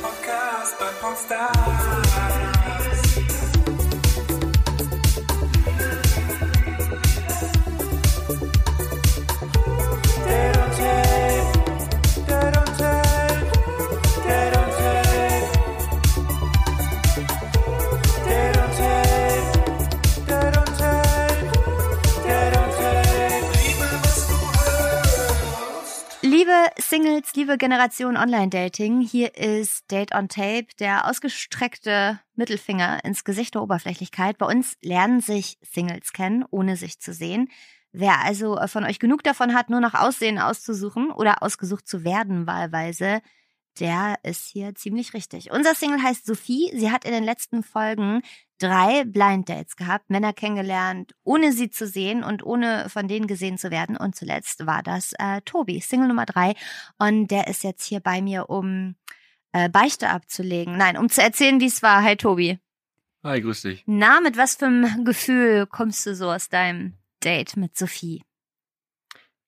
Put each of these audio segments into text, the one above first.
Podcast bei Popstars. Singles, liebe Generation Online-Dating, hier ist Date on Tape, der ausgestreckte Mittelfinger ins Gesicht der Oberflächlichkeit. Bei uns lernen sich Singles kennen, ohne sich zu sehen. Wer also äh, von euch genug davon hat, nur nach Aussehen auszusuchen oder ausgesucht zu werden wahlweise, der ist hier ziemlich richtig. Unser Single heißt Sophie. Sie hat in den letzten Folgen drei Blind Dates gehabt, Männer kennengelernt, ohne sie zu sehen und ohne von denen gesehen zu werden. Und zuletzt war das äh, Tobi, Single Nummer drei. Und der ist jetzt hier bei mir, um äh, Beichte abzulegen. Nein, um zu erzählen, wie es war. Hi Tobi. Hi, grüß dich. Na, mit was für einem Gefühl kommst du so aus deinem Date mit Sophie?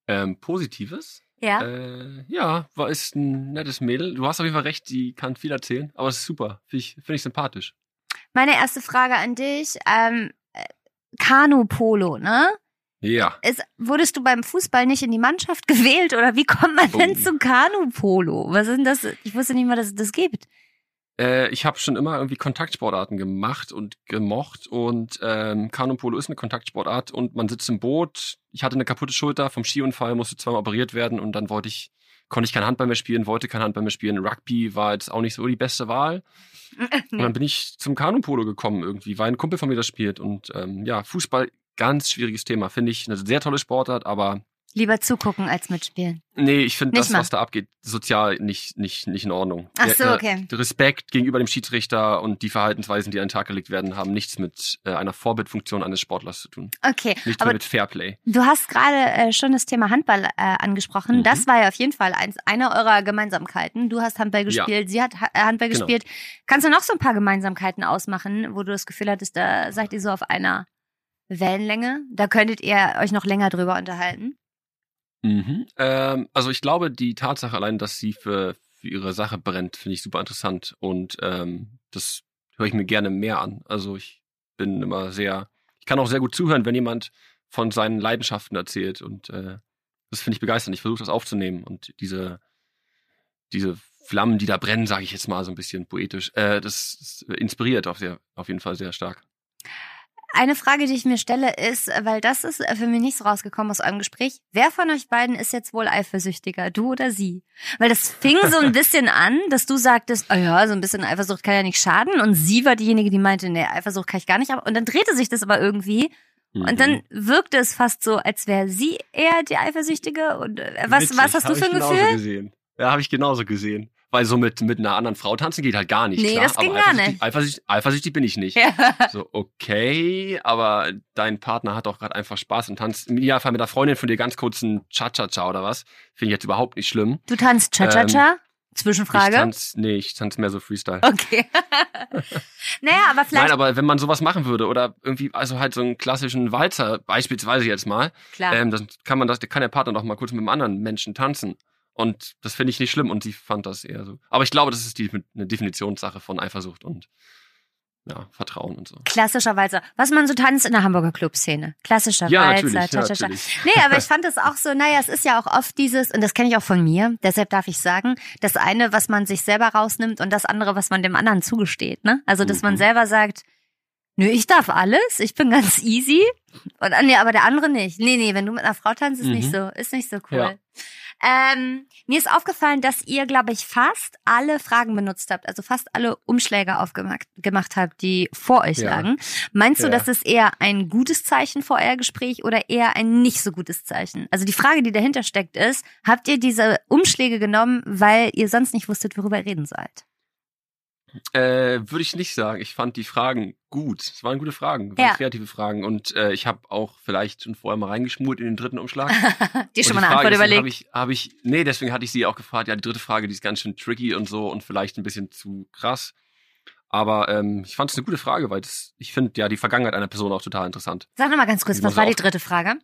Ähm, Positives? Ja. Äh, ja, war ist ein nettes Mädel. Du hast auf jeden Fall recht, die kann viel erzählen, aber es ist super. Finde ich, find ich sympathisch. Meine erste Frage an dich. Ähm, äh, Kanu-Polo, ne? Ja. Ist, wurdest du beim Fußball nicht in die Mannschaft gewählt oder wie kommt man denn Oh. zum Kanu-Polo? Was ist denn das? Ich wusste nicht mal, dass es das gibt. Äh, ich habe schon immer irgendwie Kontaktsportarten gemacht und gemocht und ähm, Kanupolo ist eine Kontaktsportart und man sitzt im Boot. Ich hatte eine kaputte Schulter vom Skiunfall, musste zweimal operiert werden und dann wollte ich, konnte ich kein Handball mehr spielen, wollte kein Handball mehr spielen. Rugby war jetzt auch nicht so die beste Wahl. Und dann bin ich zum Kanupolo gekommen irgendwie, weil ein Kumpel von mir das spielt und ähm, ja, Fußball, ganz schwieriges Thema, finde ich. Eine sehr tolle Sportart, aber Lieber zugucken als mitspielen. Nee, ich finde das, mal. was da abgeht, sozial nicht, nicht, nicht in Ordnung. Ach so, der- okay. Der Respekt gegenüber dem Schiedsrichter und die Verhaltensweisen, die an den Tag gelegt werden, haben nichts mit äh, einer Vorbildfunktion eines Sportlers zu tun. Okay, Nichts aber mehr mit Fairplay. du hast gerade äh, schon das Thema Handball äh, angesprochen. Mhm. Das war ja auf jeden Fall eins, eine eurer Gemeinsamkeiten. Du hast Handball Ja. gespielt, sie hat ha äh, Handball Genau. gespielt. Kannst du noch so ein paar Gemeinsamkeiten ausmachen, wo du das Gefühl hattest, da seid ihr so auf einer Wellenlänge? Da könntet ihr euch noch länger drüber unterhalten? Mhm. Ähm, also ich glaube, die Tatsache allein, dass sie für, für ihre Sache brennt, finde ich super interessant und ähm, das höre ich mir gerne mehr an. Also ich bin immer sehr, ich kann auch sehr gut zuhören, wenn jemand von seinen Leidenschaften erzählt und äh, das finde ich begeisternd. Ich versuche das aufzunehmen und diese, diese Flammen, die da brennen, sage ich jetzt mal so ein bisschen poetisch, äh, das, das inspiriert auf, sehr, auf jeden Fall sehr stark. Eine Frage, die ich mir stelle, ist, weil das ist für mich nicht so rausgekommen aus eurem Gespräch. Wer von euch beiden ist jetzt wohl eifersüchtiger, du oder sie? Weil das fing so ein bisschen an, dass du sagtest, oh ja, so ein bisschen Eifersucht kann ja nicht schaden. Und sie war diejenige, die meinte, nee, Eifersucht kann ich gar nicht. haben. Und dann drehte sich das aber irgendwie. Und dann wirkte es fast so, als wäre sie eher die Eifersüchtige. Und äh, was, Witzig, was hast du für ein Gefühl? Gesehen. Ja, habe ich genauso gesehen. Weil so mit, mit einer anderen Frau tanzen geht halt gar nicht. Nee, klar, das ging aber gar eifersüchtig, nicht. Eifersüchtig, eifersüchtig bin ich nicht. Ja. So, okay, aber dein Partner hat doch gerade einfach Spaß und tanzt im Idealfall mit einer Freundin von dir ganz kurz ein Cha-Cha-Cha oder was. Finde ich jetzt überhaupt nicht schlimm. Du tanzt Cha-Cha-Cha? Ich Zwischenfrage. tanz, nee, ich tanze mehr so Freestyle. Okay. naja, aber vielleicht. Nein, aber wenn man sowas machen würde oder irgendwie, also halt so einen klassischen Walzer, beispielsweise jetzt mal, klar. ähm, dann kann man das, kann der Partner doch mal kurz mit einem anderen Menschen tanzen. Und das finde ich nicht schlimm und sie fand das eher so. Aber ich glaube, das ist die, eine Definitionssache von Eifersucht und ja, Vertrauen und so. Klassischer Walzer. Was man so tanzt in der Hamburger Clubszene. Klassischer Ja, Walzer, natürlich, ja, natürlich. Nee, aber ich fand es auch so, naja, es ist ja auch oft dieses, und das kenne ich auch von mir, deshalb darf ich sagen, das eine, was man sich selber rausnimmt und das andere, was man dem anderen zugesteht. Ne? Also, dass man Mhm. selber sagt, nö, ich darf alles, ich bin ganz easy. Und ah, nee, aber der andere nicht. Nee, nee, wenn du mit einer Frau tanzt, ist Mhm. nicht so, ist nicht so cool. Ja. Ähm, mir ist aufgefallen, dass ihr, glaube ich, fast alle Fragen benutzt habt, also fast alle Umschläge aufgemacht gemacht habt, die vor euch Ja. lagen. Meinst du, Ja. das ist eher ein gutes Zeichen vor euer Gespräch oder eher ein nicht so gutes Zeichen? Also die Frage, die dahinter steckt, ist, habt ihr diese Umschläge genommen, weil ihr sonst nicht wusstet, worüber ihr reden sollt? Äh, Würde ich nicht sagen. Ich fand die Fragen gut. Es waren gute Fragen, waren Ja. kreative Fragen. Und äh, ich habe auch vielleicht schon vorher mal reingeschmult in den dritten Umschlag. Dir schon mal die eine Antwort überlegt? ich, hab ich, nee, deswegen hatte ich sie auch gefragt. Ja, die dritte Frage, die ist ganz schön tricky und so und vielleicht ein bisschen zu krass. Aber ähm, ich fand es eine gute Frage, weil das, ich finde ja die Vergangenheit einer Person auch total interessant. Sag noch mal ganz kurz, was war die dritte Frage?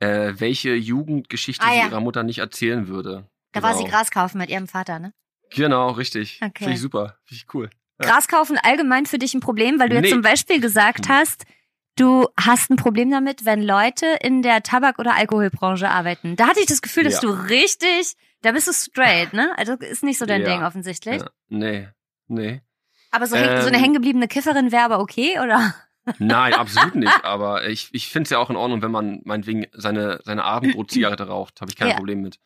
äh, welche Jugendgeschichte Ah, ja. sie ihrer Mutter nicht erzählen würde. Da war sie Genau. Gras kaufen mit ihrem Vater, ne? Genau, richtig. Okay. Finde ich super. Finde ich cool. Ja. Gras kaufen allgemein für dich ein Problem, weil du jetzt Nee. zum Beispiel gesagt Hm. hast, du hast ein Problem damit, wenn Leute in der Tabak- oder Alkoholbranche arbeiten. Da hatte ich das Gefühl, dass Ja. du richtig, da bist du straight, ne? Also ist nicht so dein Ja. Ding offensichtlich. Ja. Nee, nee. Aber so, häng- so eine Ähm. hängengebliebene Kifferin wäre aber okay, oder? Nein, absolut nicht. Aber ich, ich finde es ja auch in Ordnung, wenn man meinetwegen seine, seine Abendbrot-Zigarette raucht. Habe ich kein Ja. Problem mit.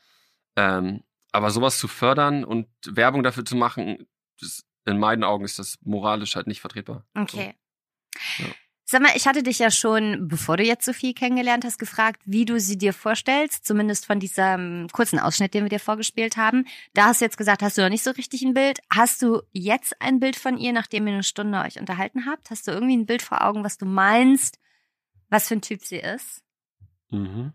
Ähm, aber sowas zu fördern und Werbung dafür zu machen, das, in meinen Augen ist das moralisch halt nicht vertretbar. Okay. Ja. Sag mal, ich hatte dich ja schon, bevor du jetzt Sophie kennengelernt hast, gefragt, wie du sie dir vorstellst, zumindest von diesem kurzen Ausschnitt, den wir dir vorgespielt haben. Da hast du jetzt gesagt, hast du noch nicht so richtig ein Bild. Hast du jetzt ein Bild von ihr, nachdem ihr eine Stunde euch unterhalten habt? Hast du irgendwie ein Bild vor Augen, was du meinst, was für ein Typ sie ist? So. Mhm.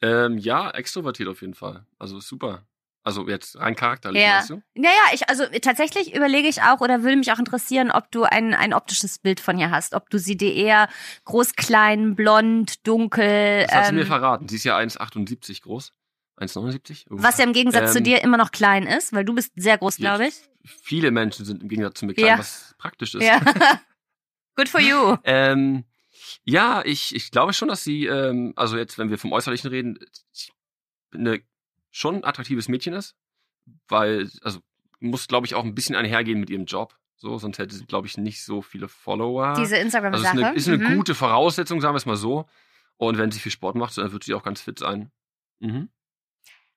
Ähm, ja, extrovertiert auf jeden Fall. Also super. Also jetzt rein charakterlich, Ja. meinst du? Naja, ich, also tatsächlich überlege ich auch oder würde mich auch interessieren, ob du ein, ein optisches Bild von ihr hast. Ob du sie dir eher groß, klein, blond, dunkel. Das hat sie mir ähm, verraten. Sie ist ja 1,78 groß. 1,79? Oh. Was ja im Gegensatz zu Ähm, dir immer noch klein ist, weil du bist sehr groß, glaube ich. Viele Menschen sind im Gegensatz zu mir klein, Ja. was praktisch ist. Ja. Good for you. Ähm, ja, ich, ich glaube schon, dass sie, ähm, also jetzt, wenn wir vom Äußerlichen reden, eine, schon ein attraktives Mädchen ist, weil, also muss, glaube ich, auch ein bisschen einhergehen mit ihrem Job. So, sonst hätte sie, glaube ich, nicht so viele Follower. Diese also es ist Instagram-Sache. eine, ist eine Mhm. gute Voraussetzung, sagen wir es mal so. Und wenn sie viel Sport macht, dann wird sie auch ganz fit sein. Mhm.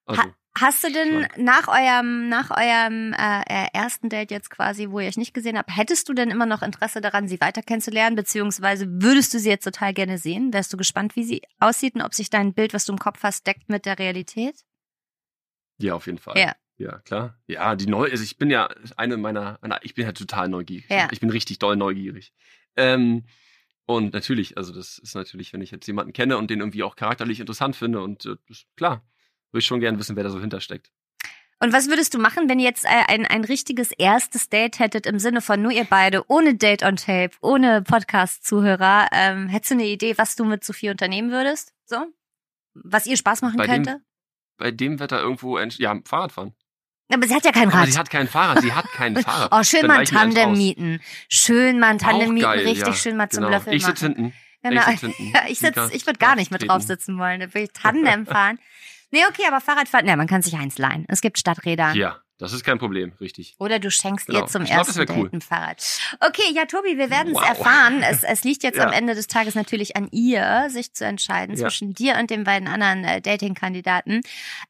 Also, Hast du denn nach eurem, nach eurem äh, äh, ersten Date jetzt quasi, wo ihr euch nicht gesehen habt, hättest du denn immer noch Interesse daran, sie weiter kennenzulernen? Beziehungsweise würdest du sie jetzt total gerne sehen? Wärst du gespannt, wie sie aussieht und ob sich dein Bild, was du im Kopf hast, deckt mit der Realität? Ja, auf jeden Fall. Ja. Ja, klar. Ja, die neu, also ich bin ja eine meiner, ich bin ja total neugierig. Ja. Ich bin richtig doll neugierig. Ähm, und natürlich, also das ist natürlich, wenn ich jetzt jemanden kenne und den irgendwie auch charakterlich interessant finde und äh, klar, würde ich schon gerne wissen, wer da so hintersteckt. Und was würdest du machen, wenn ihr jetzt äh, ein, ein richtiges erstes Date hättet im Sinne von nur ihr beide, ohne Date on Tape, ohne Podcast-Zuhörer? Ähm, hättest du eine Idee, was du mit Sophie unternehmen würdest? So? Was ihr Spaß machen Bei dem könnte? Bei dem Wetter irgendwo, ja, Fahrrad fahren. Aber sie hat ja kein Aber Rad. sie hat kein Fahrrad, sie hat kein Fahrrad. Oh, schön mal ein Tandem mieten. Schön mal ein Tandem mieten, richtig ja, schön mal zum genau. Löffel Ich sitze machen. hinten. Genau. Ich sitz hinten. Ja, ich sitz, ich würde gar nicht mit drauf sitzen wollen. Da will ich Tandem fahren. Nee, okay, aber Fahrradfahren, ja, man kann sich eins leihen. Es gibt Stadträder. Ja, das ist kein Problem, richtig. Oder du schenkst Genau. ihr zum glaub, ersten Date cool. ein Fahrrad. Okay, ja, Tobi, wir werden es Wow. erfahren. Es, es liegt jetzt Ja. am Ende des Tages natürlich an ihr, sich zu entscheiden Ja. zwischen dir und den beiden anderen äh, Dating-Kandidaten.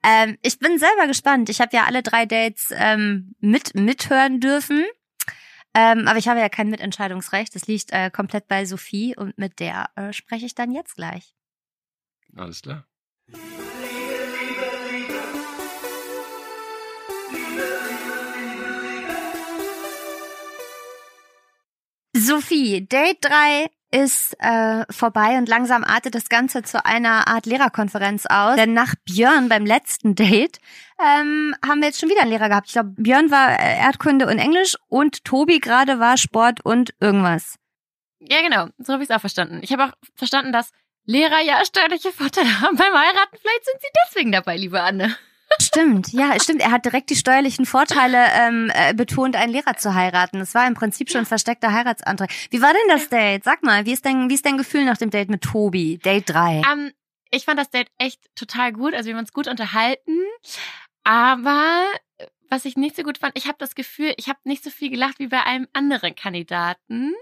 Ähm, ich bin selber gespannt. Ich habe ja alle drei Dates ähm, mit mithören dürfen. Ähm, aber ich habe ja kein Mitentscheidungsrecht. Das liegt äh, komplett bei Sophie und mit der äh, spreche ich dann jetzt gleich. Alles klar. Sophie, Date 3 ist äh, vorbei und langsam artet das Ganze zu einer Art Lehrerkonferenz aus. Denn nach Björn beim letzten Date ähm, haben wir jetzt schon wieder einen Lehrer gehabt. Ich glaube, Björn war äh, Erdkunde und Englisch und Tobi gerade war Sport und irgendwas. Ja, genau. So habe ich es auch verstanden. Ich habe auch verstanden, dass Lehrer ja steuerliche Vorteile haben beim Heiraten. Vielleicht sind sie deswegen dabei, liebe Anne. Stimmt, ja, stimmt. Er hat direkt die steuerlichen Vorteile ähm, äh, betont, einen Lehrer zu heiraten. Das war im Prinzip schon ein versteckter Heiratsantrag. Wie war denn das Date? Sag mal, wie ist dein, wie ist dein Gefühl nach dem Date mit Tobi? Date 3. Ähm, ich fand das Date echt total gut. Also wir haben uns gut unterhalten. Aber äh, was ich nicht so gut fand, ich habe das Gefühl, ich habe nicht so viel gelacht wie bei einem anderen Kandidaten.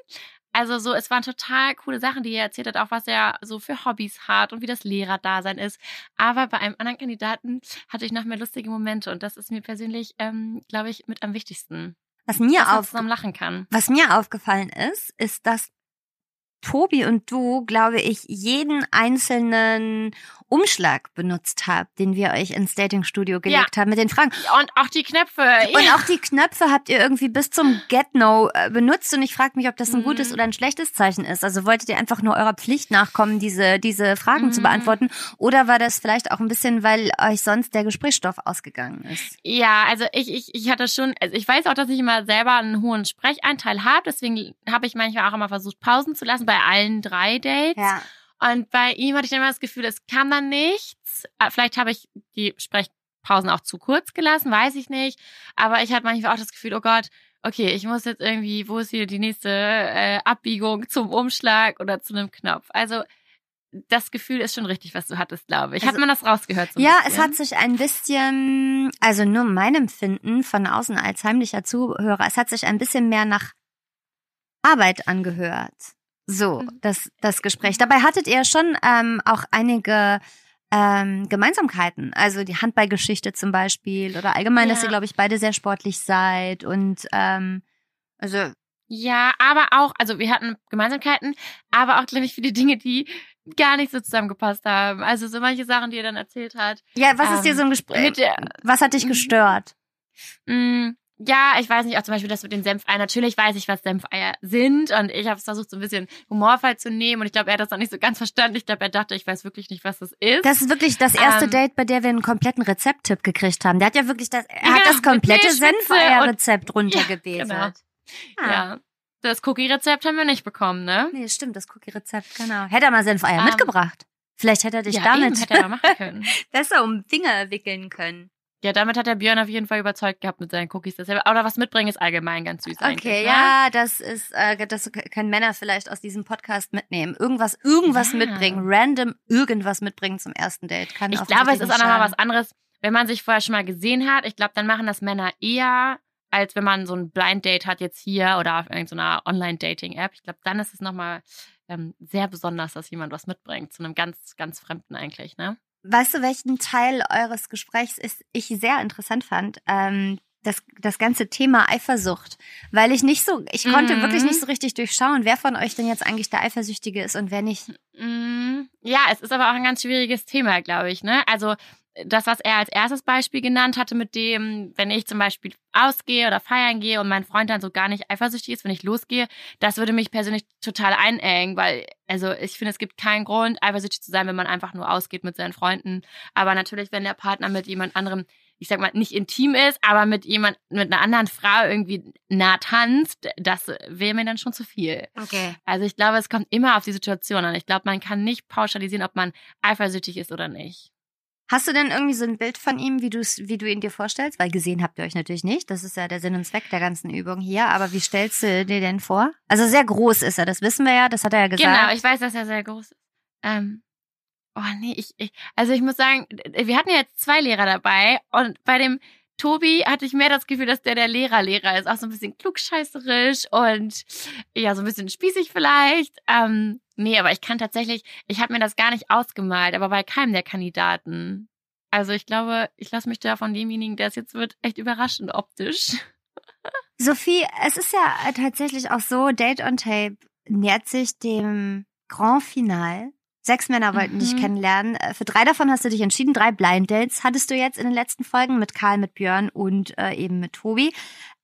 Also so, es waren total coole Sachen, die er erzählt hat, auch was er so für Hobbys hat und wie das Lehrerdasein ist. Aber bei einem anderen Kandidaten hatte ich noch mehr lustige Momente und das ist mir persönlich, ähm, glaube ich, mit am wichtigsten. Was mir dass man auf, zusammen lachen kann. Was mir aufgefallen ist, ist, dass Tobi und du, glaube ich, jeden einzelnen Umschlag benutzt habt, den wir euch ins Datingstudio gelegt haben mit den Fragen. Ja, und auch die Knöpfe. Und ja. auch die Knöpfe habt ihr irgendwie bis zum Get-No äh, benutzt und ich frage mich, ob das ein Mhm. gutes oder ein schlechtes Zeichen ist. Also wolltet ihr einfach nur eurer Pflicht nachkommen, diese, diese Fragen zu Mhm. beantworten? Oder war das vielleicht auch ein bisschen, weil euch sonst der Gesprächsstoff ausgegangen ist? Ja, also ich, ich, ich hatte schon, also ich weiß auch, dass ich immer selber einen hohen Sprecheinteil habe, deswegen habe ich manchmal auch immer versucht, Pausen zu lassen bei allen drei Dates. Und bei ihm hatte ich immer das Gefühl, es kam dann nichts. Äh, Vielleicht habe ich die Sprechpausen auch zu kurz gelassen, weiß ich nicht. Aber ich hatte manchmal auch das Gefühl, oh Gott, okay, ich muss jetzt irgendwie, wo ist hier die nächste äh, Abbiegung zum Umschlag oder zu einem Knopf? Also das Gefühl ist schon richtig, was du hattest, glaube ich. Also- Hat man das rausgehört? So Ja, bisschen? es hat sich ein bisschen, also nur mein Empfinden von außen als heimlicher Zuhörer, es hat sich ein bisschen mehr nach Arbeit angehört. So, Mhm. das, das Gespräch. Dabei hattet ihr schon ähm, auch einige ähm, Gemeinsamkeiten. Also die Handballgeschichte zum Beispiel oder allgemein, dass Ja. ihr, glaube ich, beide sehr sportlich seid und ähm, also Ja, aber auch, also wir hatten Gemeinsamkeiten, aber auch, glaube ich, viele Dinge, die gar nicht so zusammengepasst haben. Also so manche Sachen, die er dann erzählt hat. ja, was ist Ähm, dir so ein Gespräch? Der, Was hat dich Mhm. gestört? Mm, ja, ich weiß nicht, auch zum Beispiel das mit den Senfeiern. Natürlich weiß ich, was Senfeier sind und ich habe es versucht, so ein bisschen humorvoll zu nehmen und ich glaube, er hat das noch nicht so ganz verstanden. Ich glaube, er dachte, ich weiß wirklich nicht, was das ist. Das ist wirklich das erste Ähm, Date, bei der wir einen kompletten Rezepttipp gekriegt haben. Der hat ja wirklich das, er Ja, hat das komplette Senfeier-Rezept runtergebetet. genau. Ah. ja. Das Cookie-Rezept haben wir nicht bekommen, ne? Nee, stimmt, das Cookie-Rezept, genau. Hätte er mal Senfeier Ähm, mitgebracht. Vielleicht hätte er dich ja, damit eben, hätte er machen können. besser um Finger wickeln können. Ja, damit hat der Björn auf jeden Fall überzeugt gehabt mit seinen Cookies. Dass er, oder was mitbringen ist allgemein ganz süß. Okay, ne? ja, das ist, äh, das können Männer vielleicht aus diesem Podcast mitnehmen. Irgendwas, irgendwas Ja. mitbringen, random irgendwas mitbringen zum ersten Date. Kann Ich glaube, es ist auch nochmal was anderes, wenn man sich vorher schon mal gesehen hat. Ich glaube, dann machen das Männer eher, als wenn man so ein Blind Date hat jetzt hier oder auf irgendeiner Online-Dating-App. Ich glaube, dann ist es nochmal ähm, sehr besonders, dass jemand was mitbringt. Zu einem ganz, ganz Fremden eigentlich, ne? Weißt du, welchen Teil eures Gesprächs ist, ich sehr interessant fand? Ähm, das, das ganze Thema Eifersucht. Weil ich nicht so, ich konnte Mhm. wirklich nicht so richtig durchschauen, wer von euch denn jetzt eigentlich der Eifersüchtige ist und wer nicht. Mm, Ja, es ist aber auch ein ganz schwieriges Thema, glaube ich. Ne? Also das, was er als erstes Beispiel genannt hatte, mit dem, wenn ich zum Beispiel ausgehe oder feiern gehe und mein Freund dann so gar nicht eifersüchtig ist, wenn ich losgehe, das würde mich persönlich total einengen, weil, also ich finde, es gibt keinen Grund, eifersüchtig zu sein, wenn man einfach nur ausgeht mit seinen Freunden. Aber natürlich, wenn der Partner mit jemand anderem, ich sag mal, nicht intim ist, aber mit jemand, mit einer anderen Frau irgendwie nah tanzt, das wäre mir dann schon zu viel. Okay. Also ich glaube, es kommt immer auf die Situation an. Ich glaube, man kann nicht pauschalisieren, ob man eifersüchtig ist oder nicht. Hast du denn irgendwie so ein Bild von ihm, wie, du's, wie du ihn dir vorstellst? Weil gesehen habt ihr euch natürlich nicht. Das ist ja der Sinn und Zweck der ganzen Übung hier. Aber wie stellst du dir denn vor? Also sehr groß ist er, das wissen wir ja, das hat er ja gesagt. Genau, ich weiß, dass er sehr groß ist. Ähm, oh nee, ich, ich, also ich muss sagen, wir hatten ja jetzt zwei Lehrer dabei und bei dem Tobi hatte ich mehr das Gefühl, dass der der Lehrer-Lehrer ist. Auch so ein bisschen klugscheißerisch und ja, so ein bisschen spießig vielleicht. Ähm, nee, aber ich kann tatsächlich, ich habe mir das gar nicht ausgemalt, aber bei keinem der Kandidaten. Also ich glaube, ich lasse mich da von demjenigen, der es jetzt wird, echt überraschend optisch. Sophie, es ist ja tatsächlich auch so, Date on Tape nähert sich dem Grand Final. Sechs Männer wollten Mhm. dich kennenlernen. Äh, Für drei davon hast du dich entschieden. Drei Blind Dates hattest du jetzt in den letzten Folgen mit Karl, mit Björn und äh, eben mit Tobi.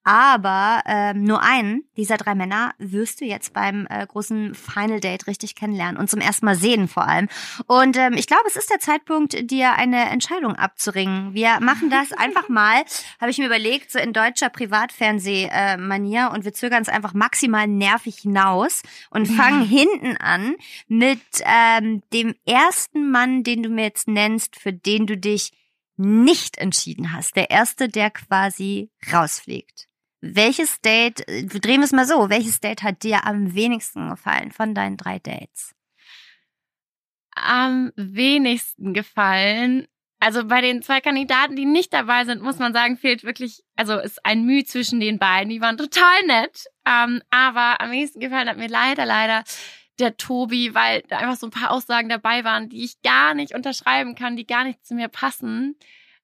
Aber ähm, nur einen dieser drei Männer wirst du jetzt beim äh, großen Final Date richtig kennenlernen und zum ersten Mal sehen vor allem. Und ähm, ich glaube, es ist der Zeitpunkt, dir eine Entscheidung abzuringen. Wir machen das einfach mal, habe ich mir überlegt, so in deutscher Privatfernseh-Manier und wir zögern es einfach maximal nervig hinaus und fangen hinten an mit ähm, dem ersten Mann, den du mir jetzt nennst, für den du dich nicht entschieden hast. Der erste, der quasi rausfliegt. Welches Date, äh, drehen wir es mal so, welches Date hat dir am wenigsten gefallen von deinen drei Dates? am wenigsten gefallen. Also bei den zwei Kandidaten, die nicht dabei sind, muss man sagen, fehlt wirklich, also ist ein Mühe zwischen den beiden. Die waren total nett. Ähm, aber am wenigsten gefallen hat mir leider, leider der Tobi, weil da einfach so ein paar Aussagen dabei waren, die ich gar nicht unterschreiben kann, die gar nicht zu mir passen.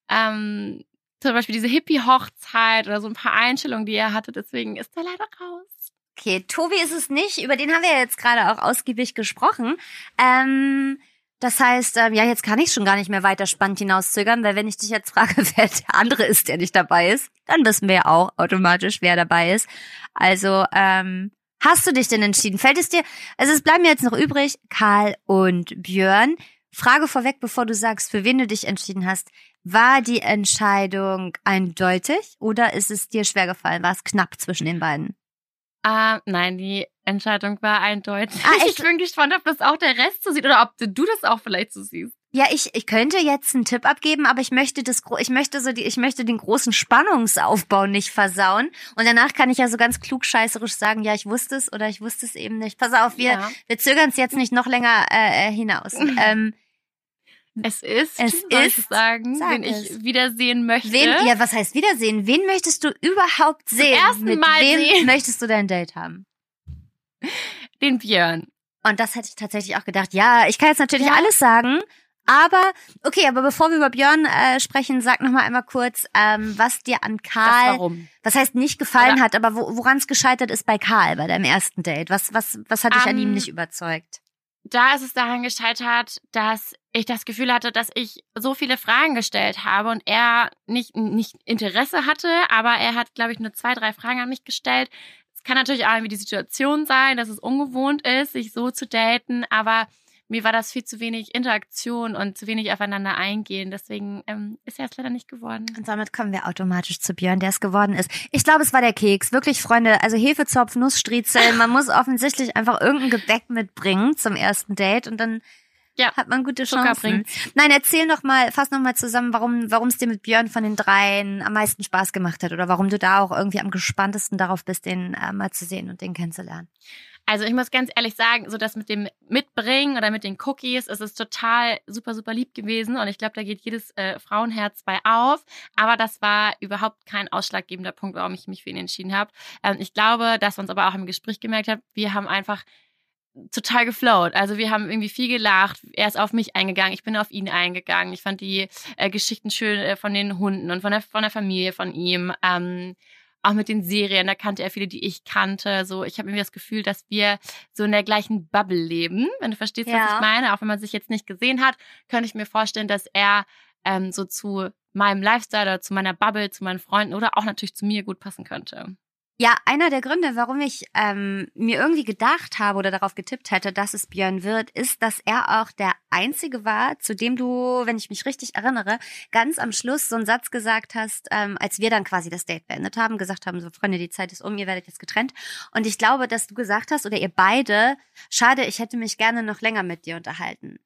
Ähm, zum Beispiel diese Hippie-Hochzeit oder so ein paar Einstellungen, die er hatte. Deswegen ist er leider raus. Okay, Tobi ist es nicht, über den haben wir jetzt gerade auch ausgiebig gesprochen. Ähm, das heißt, ähm, ja, jetzt kann ich schon gar nicht mehr weiter spannend hinauszögern, weil wenn ich dich jetzt frage, wer der andere ist, der nicht dabei ist, dann wissen wir ja auch automatisch, wer dabei ist. Also, ähm, hast du dich denn entschieden? Fällt es dir, also es bleiben jetzt noch übrig, Karl und Björn. Frage vorweg, bevor du sagst, für wen du dich entschieden hast. War die Entscheidung eindeutig oder ist es dir schwer gefallen? War es knapp zwischen den beiden? Äh, nein, die Entscheidung war eindeutig. Ah, ich bin gespannt, ob das auch der Rest so sieht oder ob du das auch vielleicht so siehst. Ja, ich, ich könnte jetzt einen Tipp abgeben, aber ich möchte das, ich möchte so die, ich möchte den großen Spannungsaufbau nicht versauen. Und danach kann ich ja so ganz klugscheißerisch sagen, ja, ich wusste es oder ich wusste es eben nicht. Pass auf, wir, Ja. wir zögern es jetzt nicht noch länger äh, äh, hinaus. ähm, Es ist, Es ist- sagen, sag wen es. ich wiedersehen möchte. wen, ja, was heißt Wiedersehen? Wen möchtest du überhaupt sehen? ersten Mit Mal wem sehen. möchtest du dein Date haben? Den Björn. Und das hätte ich tatsächlich auch gedacht. Ja, ich kann jetzt natürlich Ja. alles sagen. Aber, okay, aber bevor wir über Björn äh, sprechen, sag noch mal einmal kurz, ähm, was dir an Karl, warum? was heißt nicht gefallen Oder- hat, aber wo, woran es gescheitert ist bei Karl, bei deinem ersten Date. Was, was, was hat dich an ihm Ähm, nicht überzeugt? Da ist es daran gescheitert, dass ich das Gefühl hatte, dass ich so viele Fragen gestellt habe und er nicht, nicht Interesse hatte, aber er hat, glaube ich, nur zwei, drei Fragen an mich gestellt. Es kann natürlich auch irgendwie die Situation sein, dass es ungewohnt ist, sich so zu daten, aber mir war das viel zu wenig Interaktion und zu wenig aufeinander eingehen. Deswegen ähm, ist er es leider nicht geworden. Und damit kommen wir automatisch zu Björn, der es geworden ist. Ich glaube, es war der Keks. Wirklich, Freunde, also Hefezopf, Nussstriezel. Man muss offensichtlich einfach irgendein Gebäck mitbringen zum ersten Date und dann Ja, hat man gute Zucker Chancen. bringt's. Nein, erzähl noch mal, fass noch mal zusammen, warum warum es dir mit Björn von den dreien am meisten Spaß gemacht hat oder warum du da auch irgendwie am gespanntesten darauf bist, den äh, mal zu sehen und den kennenzulernen. Also ich muss ganz ehrlich sagen, so das mit dem Mitbringen oder mit den Cookies, es ist total super, super lieb gewesen und ich glaube, da geht jedes äh, Frauenherz bei auf. Aber das war überhaupt kein ausschlaggebender Punkt, warum ich mich für ihn entschieden habe. Ähm, ich glaube, dass man es aber auch im Gespräch gemerkt hat, wir haben einfach total geflowt. Also wir haben irgendwie viel gelacht. Er ist auf mich eingegangen, ich bin auf ihn eingegangen. Ich fand die äh, Geschichten schön äh, von den Hunden und von der, von der Familie von ihm. Ähm, auch mit den Serien, da kannte er viele, die ich kannte. So, ich habe irgendwie das Gefühl, dass wir so in der gleichen Bubble leben. Wenn du verstehst, was Ja. ich meine, auch wenn man sich jetzt nicht gesehen hat, könnte ich mir vorstellen, dass er ähm, so zu meinem Lifestyle oder zu meiner Bubble, zu meinen Freunden oder auch natürlich zu mir gut passen könnte. Ja, einer der Gründe, warum ich ähm, mir irgendwie gedacht habe oder darauf getippt hätte, dass es Björn wird, ist, dass er auch der Einzige war, zu dem du, wenn ich mich richtig erinnere, ganz am Schluss so einen Satz gesagt hast, ähm, als wir dann quasi das Date beendet haben, gesagt haben, so Freunde, die Zeit ist um, ihr werdet jetzt getrennt. Und ich glaube, dass du gesagt hast, oder ihr beide, schade, ich hätte mich gerne noch länger mit dir unterhalten.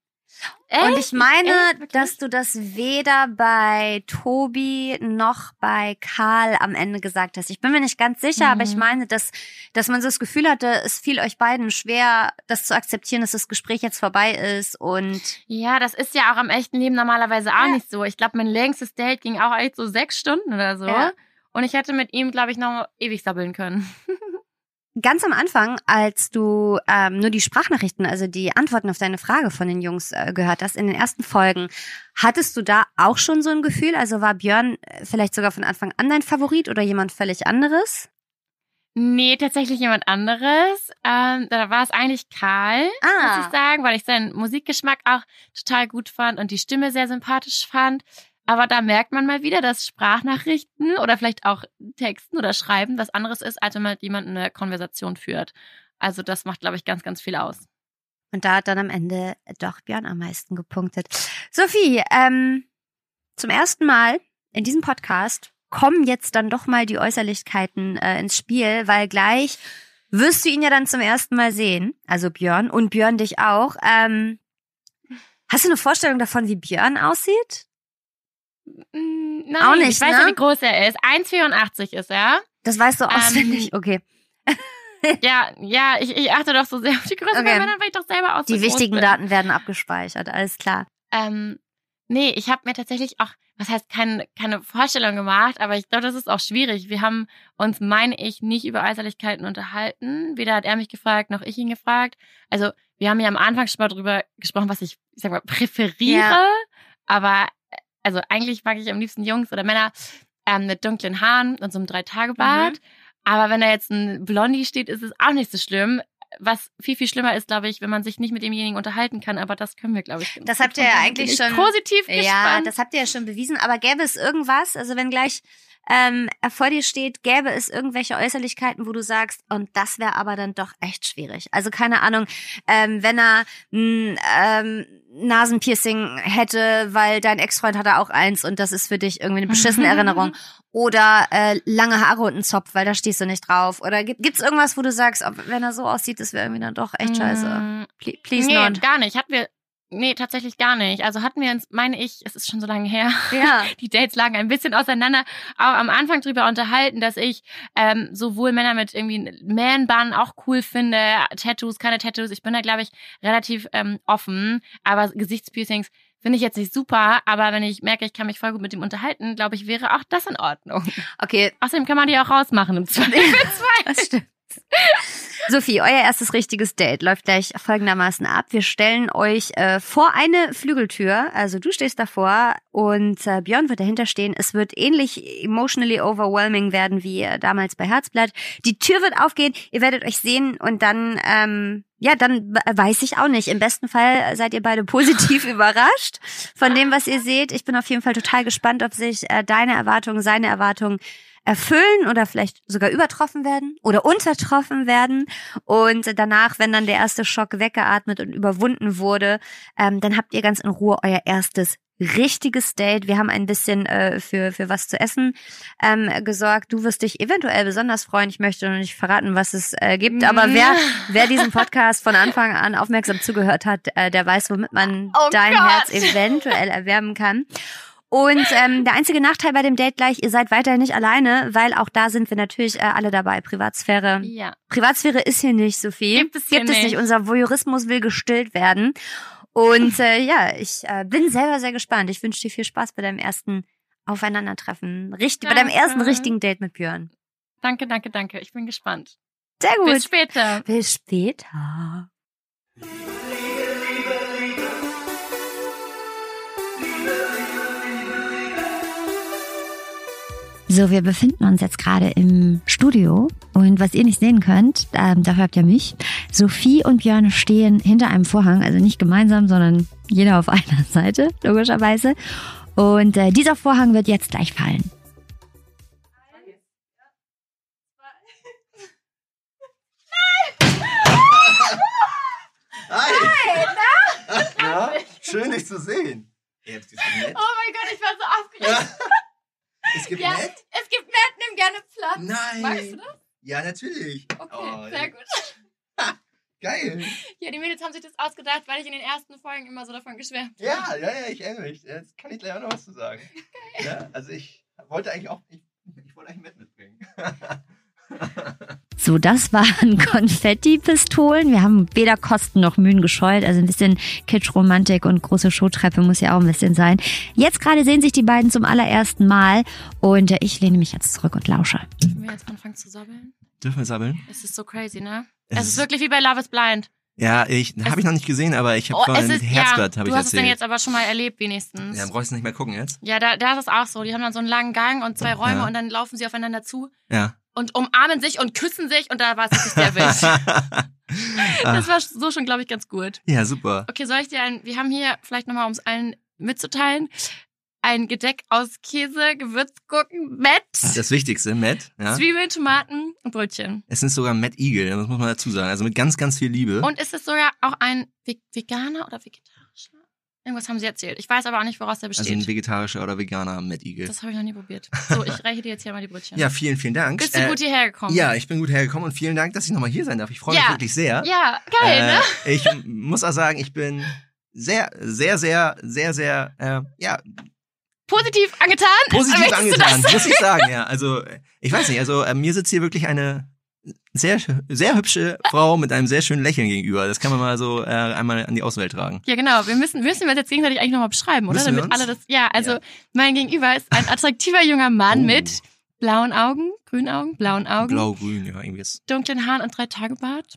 Und ich meine, Echt? Dass du das weder bei Tobi noch bei Karl am Ende gesagt hast. Ich bin mir nicht ganz sicher, aber ich Mhm. meine, dass, dass man so das Gefühl hatte, es fiel euch beiden schwer, das zu akzeptieren, dass das Gespräch jetzt vorbei ist und Ja, das ist ja auch im echten Leben normalerweise auch Ja. nicht so. Ich glaube, mein längstes Date ging auch echt so sechs Stunden oder so. Ja. Und ich hätte mit ihm, glaube ich, noch ewig sabbeln können. ganz am Anfang, als du ähm, nur die Sprachnachrichten, also die Antworten auf deine Frage von den Jungs äh, gehört hast, in den ersten Folgen, hattest du da auch schon so ein Gefühl? Also war Björn äh, vielleicht sogar von Anfang an dein Favorit oder jemand völlig anderes? Nee, tatsächlich jemand anderes. Ähm, da war es eigentlich Karl, muss ich sagen, weil ich seinen Musikgeschmack auch total gut fand und die Stimme sehr sympathisch fand. Aber da merkt man mal wieder, dass Sprachnachrichten oder vielleicht auch Texten oder Schreiben was anderes ist, als wenn man mit jemandem eine Konversation führt. Also das macht, glaube ich, ganz, ganz viel aus. Und da hat dann am Ende doch Björn am meisten gepunktet. Sophie, ähm, zum ersten Mal in diesem Podcast kommen jetzt dann doch mal die Äußerlichkeiten äh, ins Spiel, weil gleich wirst du ihn ja dann zum ersten Mal sehen, also Björn und Björn dich auch. Ähm, hast du eine Vorstellung davon, wie Björn aussieht? Nein, Auch nicht, ich weiß ne? ja, wie groß er ist. 1,84 ist er. Das weißt du Ähm, auswendig. okay. Ja, ja, ich, ich achte doch so sehr auf die Größe Okay. weil ich doch selber auch so Die groß wichtigen. Daten werden abgespeichert, alles klar. Ähm, nee, ich habe mir tatsächlich auch, was heißt keine, keine Vorstellung gemacht, aber ich glaube, das ist auch schwierig. Wir haben uns, meine ich, nicht über Äußerlichkeiten unterhalten. Weder hat er mich gefragt, noch ich ihn gefragt. Also wir haben ja am Anfang schon mal drüber gesprochen, was ich, ich sag mal, präferiere. Ja. Aber also eigentlich mag ich am liebsten Jungs oder Männer ähm, mit dunklen Haaren und so einem Drei-Tage-Bart. Mhm. Aber wenn da jetzt ein Blondie steht, ist es auch nicht so schlimm. Was viel, viel schlimmer ist, glaube ich, wenn man sich nicht mit demjenigen unterhalten kann. Aber das können wir, glaube ich. Das habt ihr ja eigentlich schon- Positiv Ja, gespannt. das habt ihr ja schon bewiesen. Aber gäbe es irgendwas, also wenn gleich ähm, er vor dir steht, gäbe es irgendwelche Äußerlichkeiten, wo du sagst, und das wäre aber dann doch echt schwierig. Also keine Ahnung, ähm, wenn er ein ähm, Nasenpiercing hätte, weil dein Ex-Freund hatte auch eins und das ist für dich irgendwie eine beschissene Erinnerung. Oder äh, lange Haare und ein Zopf, weil da stehst du nicht drauf. Oder gibt, gibt's irgendwas, wo du sagst, ob, wenn er so aussieht, das wäre irgendwie dann doch echt scheiße. Mm, Ple- Please nee, not. gar nicht. Hatten wir, nee, tatsächlich gar nicht. Also hatten wir uns, meine ich, es ist schon so lange her, Ja. die Dates lagen ein bisschen auseinander, auch am Anfang drüber unterhalten, dass ich ähm, sowohl Männer mit irgendwie Man-Bun auch cool finde, Tattoos, keine Tattoos. Ich bin da, glaube ich, relativ ähm, offen, aber Gesichtspiercings finde ich jetzt nicht super, aber wenn ich merke, ich kann mich voll gut mit ihm unterhalten, glaube ich, wäre auch das in Ordnung. Okay, Außerdem kann man die auch rausmachen im Zweifel. das stimmt. Sophie, euer erstes richtiges Date läuft gleich folgendermaßen ab. Wir stellen euch äh, vor eine Flügeltür, also du stehst davor und äh, Björn wird dahinter stehen. Es wird ähnlich emotionally overwhelming werden wie äh, damals bei Herzblatt. Die Tür wird aufgehen, ihr werdet euch sehen und dann, ähm, ja, dann weiß ich auch nicht. Im besten Fall seid ihr beide positiv überrascht von dem, was ihr seht. Ich bin auf jeden Fall total gespannt, ob sich äh, deine Erwartungen, seine Erwartungen erfüllen oder vielleicht sogar übertroffen werden oder untertroffen werden. Und danach, wenn dann der erste Schock weggeatmet und überwunden wurde, ähm, dann habt ihr ganz in Ruhe euer erstes richtiges Date. Wir haben ein bisschen äh, für, für was zu essen ähm, gesorgt. Du wirst dich eventuell besonders freuen. Ich möchte noch nicht verraten, was es äh, gibt. Aber wer, wer diesen Podcast von Anfang an aufmerksam zugehört hat, äh, der weiß, womit man Oh dein Gott. Herz eventuell erwärmen kann. Und ähm, der einzige Nachteil bei dem Date gleich, ihr seid weiterhin nicht alleine, weil auch da sind wir natürlich äh, alle dabei. Privatsphäre. Ja. Privatsphäre ist hier nicht, Sophie. Gibt es hier Gibt es nicht. nicht. Unser Voyeurismus will gestillt werden. Und äh, ja, ich äh, bin selber sehr gespannt. Ich wünsche dir viel Spaß bei deinem ersten Aufeinandertreffen. Richtig, bei deinem Danke. ersten richtigen Date mit Björn. Danke, danke, danke. Ich bin gespannt. Sehr gut. Bis später. Bis später. So, wir befinden uns jetzt gerade im Studio und was ihr nicht sehen könnt, ähm, dafür habt ihr mich. Sophie und Björn stehen hinter einem Vorhang, also nicht gemeinsam, sondern jeder auf einer Seite, logischerweise. Und äh, dieser Vorhang wird jetzt gleich fallen. Hi! Na? Schön, dich zu sehen. Oh mein Gott, ich war so aufgeregt. Ja. Es gibt Ja, nett? es gibt Matt, nimm gerne Platz. Nein. Magst du das? Ja, natürlich. Okay, Oh, sehr gut. Geil. Ja, die Mädels haben sich das ausgedacht, weil ich in den ersten Folgen immer so davon geschwärmt habe. Ja, ja, ja, ich erinnere mich. Jetzt kann ich gleich auch noch was zu sagen. Ja, also ich wollte eigentlich auch, ich, ich wollte eigentlich Matt mitbringen. So, das waren Konfetti-Pistolen. Wir haben weder Kosten noch Mühen gescheut. Also ein bisschen Kitsch-Romantik und große Showtreppe muss ja auch ein bisschen sein. Jetzt gerade sehen sich die beiden zum allerersten Mal und äh, ich lehne mich jetzt zurück und lausche. Können wir jetzt anfangen zu sabbeln? Dürfen wir sabbeln? Es ist so crazy, ne? Es Es, ist ist- wirklich wie bei Love is Blind. Ja, ich habe ich noch nicht gesehen, aber ich habe Oh, vorhin ist, Herzblatt ja, habe du ich hast es dann erzählt. jetzt aber schon mal erlebt, wenigstens. Ja, dann brauchst du nicht mehr gucken jetzt. Ja, da, da ist es auch so. Die haben dann so einen langen Gang und zwei Räume Ja. und dann laufen sie aufeinander zu Ja. und umarmen sich und küssen sich und da war es wirklich sehr wild. Das war so schon, glaube ich, ganz gut. ja, super. Okay, soll ich dir ein, wir haben hier vielleicht nochmal, um es allen mitzuteilen, ein Gedeck aus Käse, Gewürzgurken, Met, Das Wichtigste, Matt. Ja. Zwiebeln, Tomaten und Brötchen. Es sind sogar Matt Eagle, das muss man dazu sagen. Also mit ganz, ganz viel Liebe. Und ist es sogar auch ein Ve- veganer oder vegetarischer? Irgendwas haben sie erzählt. Ich weiß aber auch nicht, woraus der also besteht. ein vegetarischer oder veganer Matt Eagle. das habe ich noch nie probiert. So, ich reiche dir jetzt hier mal die Brötchen. Ja, vielen, vielen Dank. Bist du Äh, gut hierher gekommen? Ja, ich bin gut hergekommen und vielen Dank, dass ich nochmal hier sein darf. Ich freue mich Ja. wirklich sehr. Ja, geil, ne? Äh, ich muss auch sagen, ich bin sehr, sehr, sehr, sehr, sehr, äh, ja, Positiv angetan? positiv angetan, das? muss ich sagen, ja. Also, ich weiß nicht, also äh, mir sitzt hier wirklich eine sehr, sehr hübsche Frau mit einem sehr schönen Lächeln gegenüber. Das kann man mal so äh, einmal an die Außenwelt tragen. Ja, genau. Wir müssen, müssen wir uns jetzt gegenseitig eigentlich nochmal beschreiben, oder? Damit alle das. Ja, also Ja. mein Gegenüber ist ein attraktiver junger Mann Oh. mit blauen Augen, grünen Augen, blauen Augen, Blau-grün, ja, irgendwie ist. dunklen Haaren und drei Tage Bart.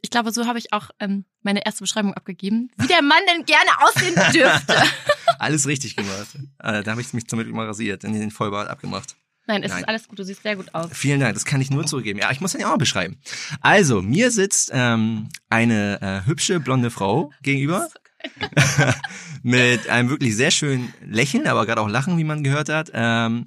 Ich glaube, so habe ich auch ähm, meine erste Beschreibung abgegeben. Wie der Mann denn gerne aussehen dürfte. Alles richtig gemacht. Äh, da habe ich mich zum Beispiel mal rasiert, in den Vollbart abgemacht. Nein, es Nein. ist alles gut. Du siehst sehr gut aus. Vielen Dank, das kann ich nur zurückgeben. Ja, ich muss den ja auch mal beschreiben. Also, mir sitzt ähm, eine äh, hübsche blonde Frau gegenüber mit einem wirklich sehr schönen Lächeln, aber gerade auch Lachen, wie man gehört hat. Ähm,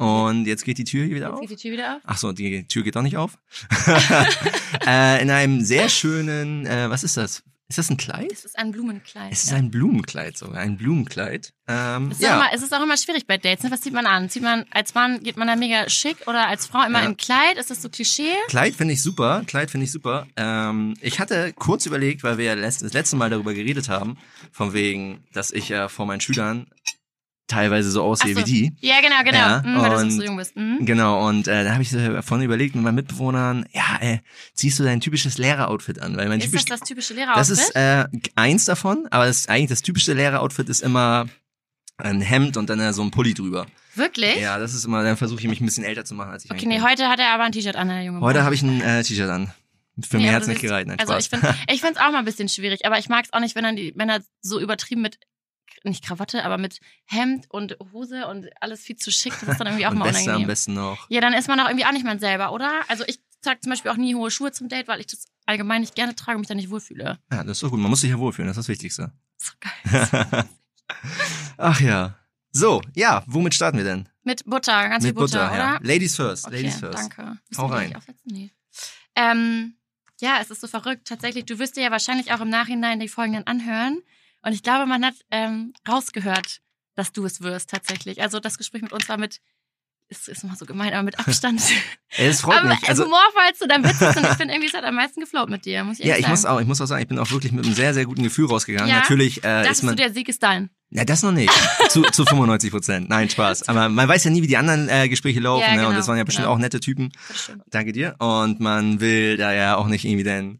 Und jetzt geht die Tür hier wieder Jetzt auf. geht die Tür wieder auf. Ach so, die Tür geht doch nicht auf. äh, in einem sehr schönen, äh, was ist das? Ist das ein Kleid? Es ist ein Blumenkleid. Es ist ja. ein Blumenkleid sogar, ein Blumenkleid. Ähm, Es ist, auch ja, immer, es ist auch immer schwierig bei Dates. Ne? Was zieht man an? Zieht man als Mann, geht man da mega schick oder als Frau immer Ja. im Kleid? Ist das so Klischee? Kleid finde ich super, Kleid finde ich super. Ähm, ich hatte kurz überlegt, weil wir ja das letzte Mal darüber geredet haben, von wegen, dass ich ja vor meinen Schülern teilweise so aussehe so. wie die. Ja, genau, genau. Ja, mhm, weil du und- so jung bist. Mhm. Genau, und äh, da habe ich so davon überlegt mit meinen Mitbewohnern, ja, äh, ziehst du dein typisches Lehreroutfit an? Weil mein Ist typisch, das das typische das Lehreroutfit? ist äh, eins davon, aber das, eigentlich das typische Lehreroutfit ist immer ein Hemd und dann äh, so ein Pulli drüber. Wirklich? Ja, das ist immer, dann versuche ich mich ein bisschen älter zu machen, als ich Okay, nee, bin. heute hat er aber ein T-Shirt an, der junge Heute Mann. habe ich ein äh, T-Shirt an. Für Nee, mich hat's du nicht gereicht, nein, Also Spaß. ich finde ich find's auch mal ein bisschen schwierig, aber ich mag es auch nicht, wenn dann die Männer so übertrieben mit nicht Krawatte, aber mit Hemd und Hose und alles viel zu schick, das ist dann irgendwie auch mal Weste am unangenehm. besten noch. Ja, dann ist man auch irgendwie auch nicht man selber, oder? Also ich trage zum Beispiel auch nie hohe Schuhe zum Date, weil ich das allgemein nicht gerne trage und mich da nicht wohlfühle. Ja, das ist doch gut. Man muss sich ja wohlfühlen, das ist das Wichtigste. So geil. Ach ja. So, ja, womit starten wir denn? Mit Butter, ganz Mit viel Butter, Butter, ja. oder? Ladies first, Okay, ladies first. danke. Hau rein. Nee. Ähm, ja, es ist so verrückt. Tatsächlich, du wirst dir ja wahrscheinlich auch im Nachhinein die Folgen dann anhören. Und ich glaube, man hat ähm, rausgehört, dass du es wirst tatsächlich. Also das Gespräch mit uns war mit, ist, ist immer so gemein, aber mit Abstand. Das freut aber mich. Also, humorvoll zu deinem Witz ist und ich finde irgendwie, es hat am meisten geflowt mit dir, muss ich ja, ehrlich ich muss auch, ich muss auch sagen, ich bin auch wirklich mit einem sehr, sehr guten Gefühl rausgegangen. Ja? Natürlich äh, Dachtest ist man. du, der Sieg ist dein? Ja, das noch nicht. zu, zu 95 Prozent. Nein, Spaß. Aber man weiß ja nie, wie die anderen äh, Gespräche laufen. Ja, ne? Und genau, das waren ja bestimmt genau. auch nette Typen. Das. Danke dir. Und man will da ja auch nicht irgendwie dann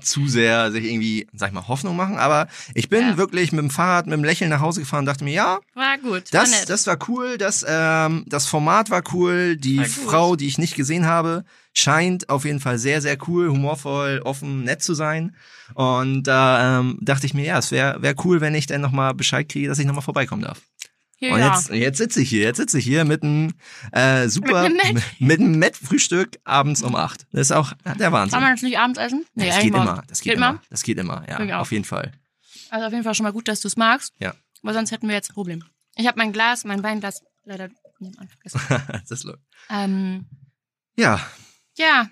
zu sehr sich irgendwie, sag ich mal, Hoffnung machen. Aber ich bin Ja. wirklich mit dem Fahrrad, mit dem Lächeln nach Hause gefahren und dachte mir, ja, War gut. war das, nett. das war cool, das, ähm, das Format war cool, die War. Frau, die ich nicht gesehen habe, scheint auf jeden Fall sehr, sehr cool, humorvoll, offen, nett zu sein. Und da ähm, dachte ich mir, ja, es wäre wär cool, wenn ich dann nochmal Bescheid kriege, dass ich nochmal vorbeikommen darf. Hier, Und ja. jetzt, jetzt sitze ich hier, jetzt sitze ich hier mit einem äh, super, Mit einem Met-Frühstück abends um acht. Das ist auch der Wahnsinn. Kann man das nicht abends essen? das eigentlich geht immer, das geht immer, das geht immer, ja, auf jeden Fall. Also auf jeden Fall schon mal gut, dass du es magst. Ja. Weil sonst hätten wir jetzt ein Problem. Ich habe mein Glas, mein Weinglas leider nebenan vergessen. das läuft. ähm, Ja, ja,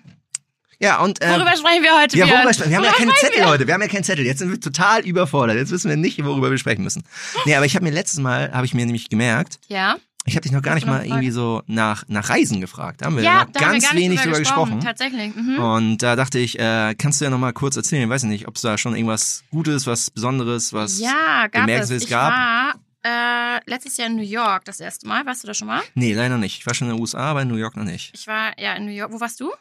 ja und äh, worüber sprechen wir heute? Ja, worüber sprechen? Wir haben ja Worüber keine sprechen Zettel wir? heute. Wir haben ja keinen Zettel. Jetzt sind wir total überfordert. Jetzt wissen wir nicht, worüber wir sprechen müssen. Nee, aber ich habe mir letztes Mal, habe ich mir nämlich gemerkt, Ja, ich habe dich noch gar nicht noch mal eine Frage? irgendwie so nach, nach Reisen gefragt. Da haben wir ja noch da wir ganz nicht wenig drüber drüber gesprochen. Tatsächlich. Mhm. Und da dachte ich, äh, kannst du ja noch mal kurz erzählen, ich weiß nicht, ob es da schon irgendwas Gutes, was Besonderes, was... ja, gab es. bemerkenswertes Ich gab? war äh, letztes Jahr in New York das erste Mal. Warst du da schon mal? Nee, leider nicht. Ich war schon in den USA, aber in New York noch nicht. Ich war ja in New York. Wo warst du?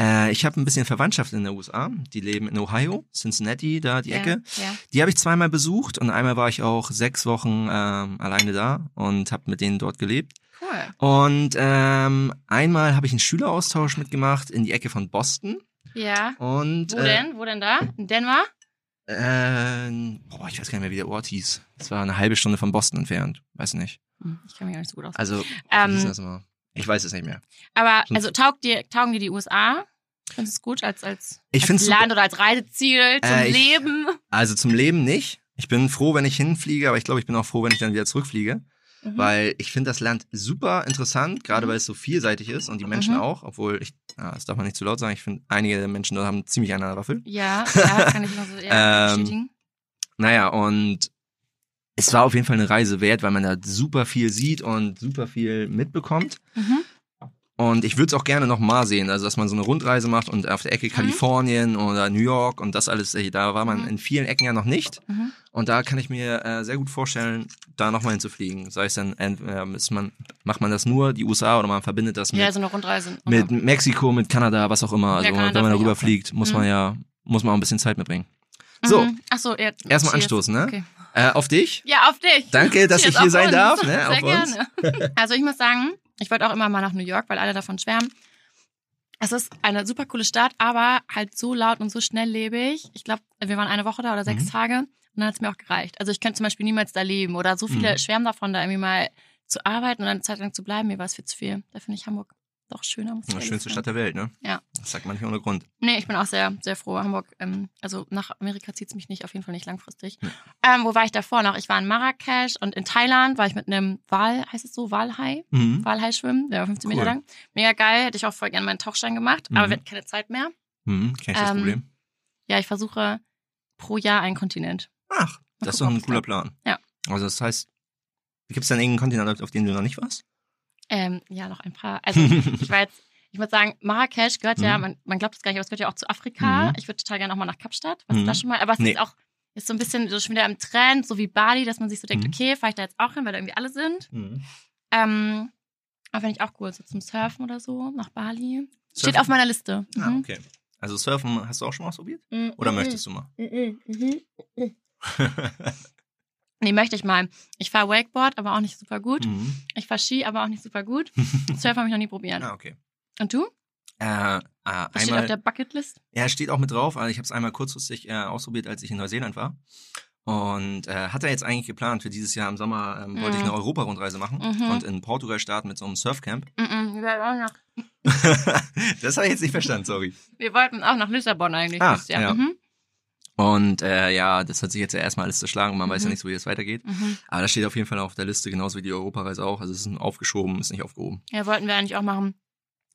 Äh, ich habe ein bisschen Verwandtschaft in den USA. Die leben in Ohio, Cincinnati, da die Ecke. Ja, ja. Die habe ich zweimal besucht und einmal war ich auch sechs Wochen ähm, alleine da und habe mit denen dort gelebt. Cool. Und ähm, einmal habe ich einen Schüleraustausch mitgemacht in die Ecke von Boston. Ja. Und Wo äh, denn? Wo denn da? In Denver? Äh, boah, ich weiß gar nicht mehr, wie der Ort hieß. Es war eine halbe Stunde von Boston entfernt. Weiß nicht. Hm, Ich kann mich auch nicht so gut aus. Also, Ähm? Ich weiß es nicht mehr. Aber also taugt dir, taugen dir die USA? Findest du es gut als, als, Ich als find's super. Land oder als Reiseziel zum Äh, ich- Leben? Also zum Leben nicht. Ich bin froh, wenn ich hinfliege, aber ich glaube, ich bin auch froh, wenn ich dann wieder zurückfliege. Mhm. Weil ich finde das Land super interessant, gerade weil es so vielseitig ist und die Menschen Mhm. auch, obwohl ich, ja, das darf man nicht zu laut sagen, ich finde, einige der Menschen dort haben ziemlich eine Waffel. Ja, ja, kann ich noch so eher Ähm, bestätigen. Naja, und es war auf jeden Fall eine Reise wert, weil man da super viel sieht und super viel mitbekommt. Mhm. Und ich würde es auch gerne noch mal sehen, also dass man so eine Rundreise macht und auf der Ecke Kalifornien oder New York und das alles, äh, da war man Mhm. in vielen Ecken ja noch nicht. Mhm. Und da kann ich mir äh, sehr gut vorstellen, da nochmal hinzufliegen. Sei es dann, äh, ist man, macht man das nur, die USA, oder man verbindet das mit, Ja, so eine Rundreise. mit Mexiko, mit Kanada, was auch immer. Also Ja, Kanada wenn man darüber fliegt, muss Mhm. man ja, muss man auch ein bisschen Zeit mitbringen. So, Mhm. Ach so, ja. erstmal anstoßen, ne? Okay. Äh, auf dich. Ja, auf dich. Danke, dass Cheers ich hier sein darf, ne? Sehr Auf uns. gerne. Also ich muss sagen, ich wollte auch immer mal nach New York, weil alle davon schwärmen. Es ist eine super coole Stadt, aber halt so laut und so schnelllebig. Ich glaube, wir waren eine Woche da oder sechs Mhm. Tage und dann hat es mir auch gereicht. Also ich könnte zum Beispiel niemals da leben oder so viele Mhm. schwärmen davon, da irgendwie mal zu arbeiten und eine Zeit lang zu bleiben. Mir war es viel zu viel. Da finde ich Hamburg doch schöner. Muss ich Ja, schönste sagen. Stadt der Welt, ne? Ja. Das sagt man nicht ohne Grund. Nee, ich bin auch sehr, sehr froh. Hamburg, ähm, also nach Amerika zieht es mich nicht, auf jeden Fall nicht langfristig. Nee. Ähm, wo war ich davor noch? Ich war in Marrakesch und in Thailand war ich mit einem Wal, heißt es so, Walhai? Mhm. Walhai schwimmen, der war 15 Cool. Meter lang. Mega geil, hätte ich auch voll gerne meinen Tauchschein gemacht, aber Mhm. wir hatten keine Zeit mehr. Mhm. Kenn ich das Ähm, Problem? Ja, ich versuche pro Jahr einen Kontinent. Ach, Mal das ist gucken, doch ob ein cooler. Plan. Ja. Also das heißt, gibt es dann irgendeinen Kontinent, auf- auf dem du noch nicht warst? Ähm, ja, noch ein paar. Also ich war jetzt, ich würde sagen, Marrakesch gehört ja, Mhm. man, man glaubt es gar nicht, aber es gehört ja auch zu Afrika. Mhm. Ich würde total gerne auch mal nach Kapstadt. Was Mhm. da schon mal, aber es Nee. ist auch ist so ein bisschen so schon wieder im Trend, so wie Bali, dass man sich so denkt, Mhm. okay, fahre ich da jetzt auch hin, weil da irgendwie alle sind. Ähm, aber finde ich auch cool, so zum Surfen oder so, nach Bali. Steht Surfen? auf meiner Liste. Ah, Mhm. okay. Also Surfen hast du auch schon mal ausprobiert? Mhm. Oder Mhm. möchtest du mal? Nee, möchte ich mal. Ich fahre Wakeboard, aber auch nicht super gut. mhm. Ich fahre Ski, aber auch nicht super gut. Surfen habe ich noch nie probiert. ah, okay. Und du? Äh, ah, Was steht auf einmal, der Bucketlist? ja, steht auch mit drauf. Also ich habe es einmal kurzfristig äh, ausprobiert, als ich in Neuseeland war. Und äh, hatte jetzt eigentlich geplant, für dieses Jahr im Sommer ähm, wollte ich Mhm. eine Europa-Rundreise machen Mhm. und in Portugal starten mit so einem Surfcamp. Mhm. Nach, das habe ich jetzt nicht verstanden, sorry. wir wollten auch nach Lissabon eigentlich. Jahr. ja. Mhm. Und äh, ja, das hat sich jetzt ja erstmal alles zerschlagen. Man weiß ja Mhm. nicht so, wie das weitergeht. Mhm. Aber das steht auf jeden Fall auf der Liste, genauso wie die Europareise auch. Also es ist aufgeschoben, ist nicht aufgehoben. Ja, wollten wir eigentlich auch machen.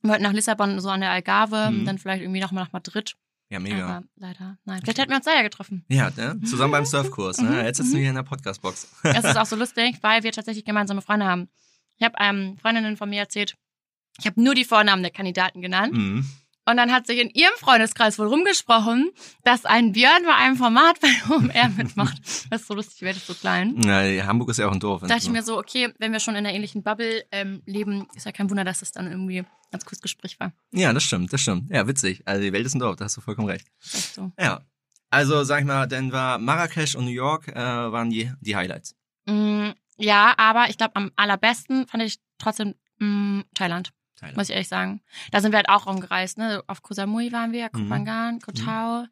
Wir wollten nach Lissabon, so an der Algarve, Mhm. und dann vielleicht irgendwie nochmal nach Madrid. Ja, mega. Aber leider, nein. Vielleicht hätten wir uns da ja getroffen. Ja, ne? zusammen beim Surfkurs. Ne? Mhm, Jetzt sitzen mhm. wir hier in der Podcastbox. Es ist auch so lustig, weil wir tatsächlich gemeinsame Freunde haben. Ich habe ähm, Freundinnen von mir erzählt, ich habe nur die Vornamen der Kandidaten genannt. Mhm. Und dann hat sich in ihrem Freundeskreis wohl rumgesprochen, dass ein Björn bei einem Format bei OMR mitmacht. Das ist so lustig, die Welt ist so klein. Na, Hamburg ist ja auch ein Dorf. Da dachte ich mir so, okay, wenn wir schon in einer ähnlichen Bubble ähm, leben, ist ja kein Wunder, dass das dann irgendwie ein ganz kurzes Gespräch war. Ja, das stimmt, das stimmt. Ja, witzig. Also die Welt ist ein Dorf, da hast du vollkommen recht. Echt so. Ja. Also, sag ich mal, dann war Marrakesch und New York äh, waren die, die Highlights. Mm, ja, aber ich glaube, am allerbesten fand ich trotzdem mm, Thailand, Thailand. muss ich ehrlich sagen. Da sind wir halt auch rumgereist, ne? Auf Koh Samui waren wir, Koh Mhm. Phangan, Koh Tao.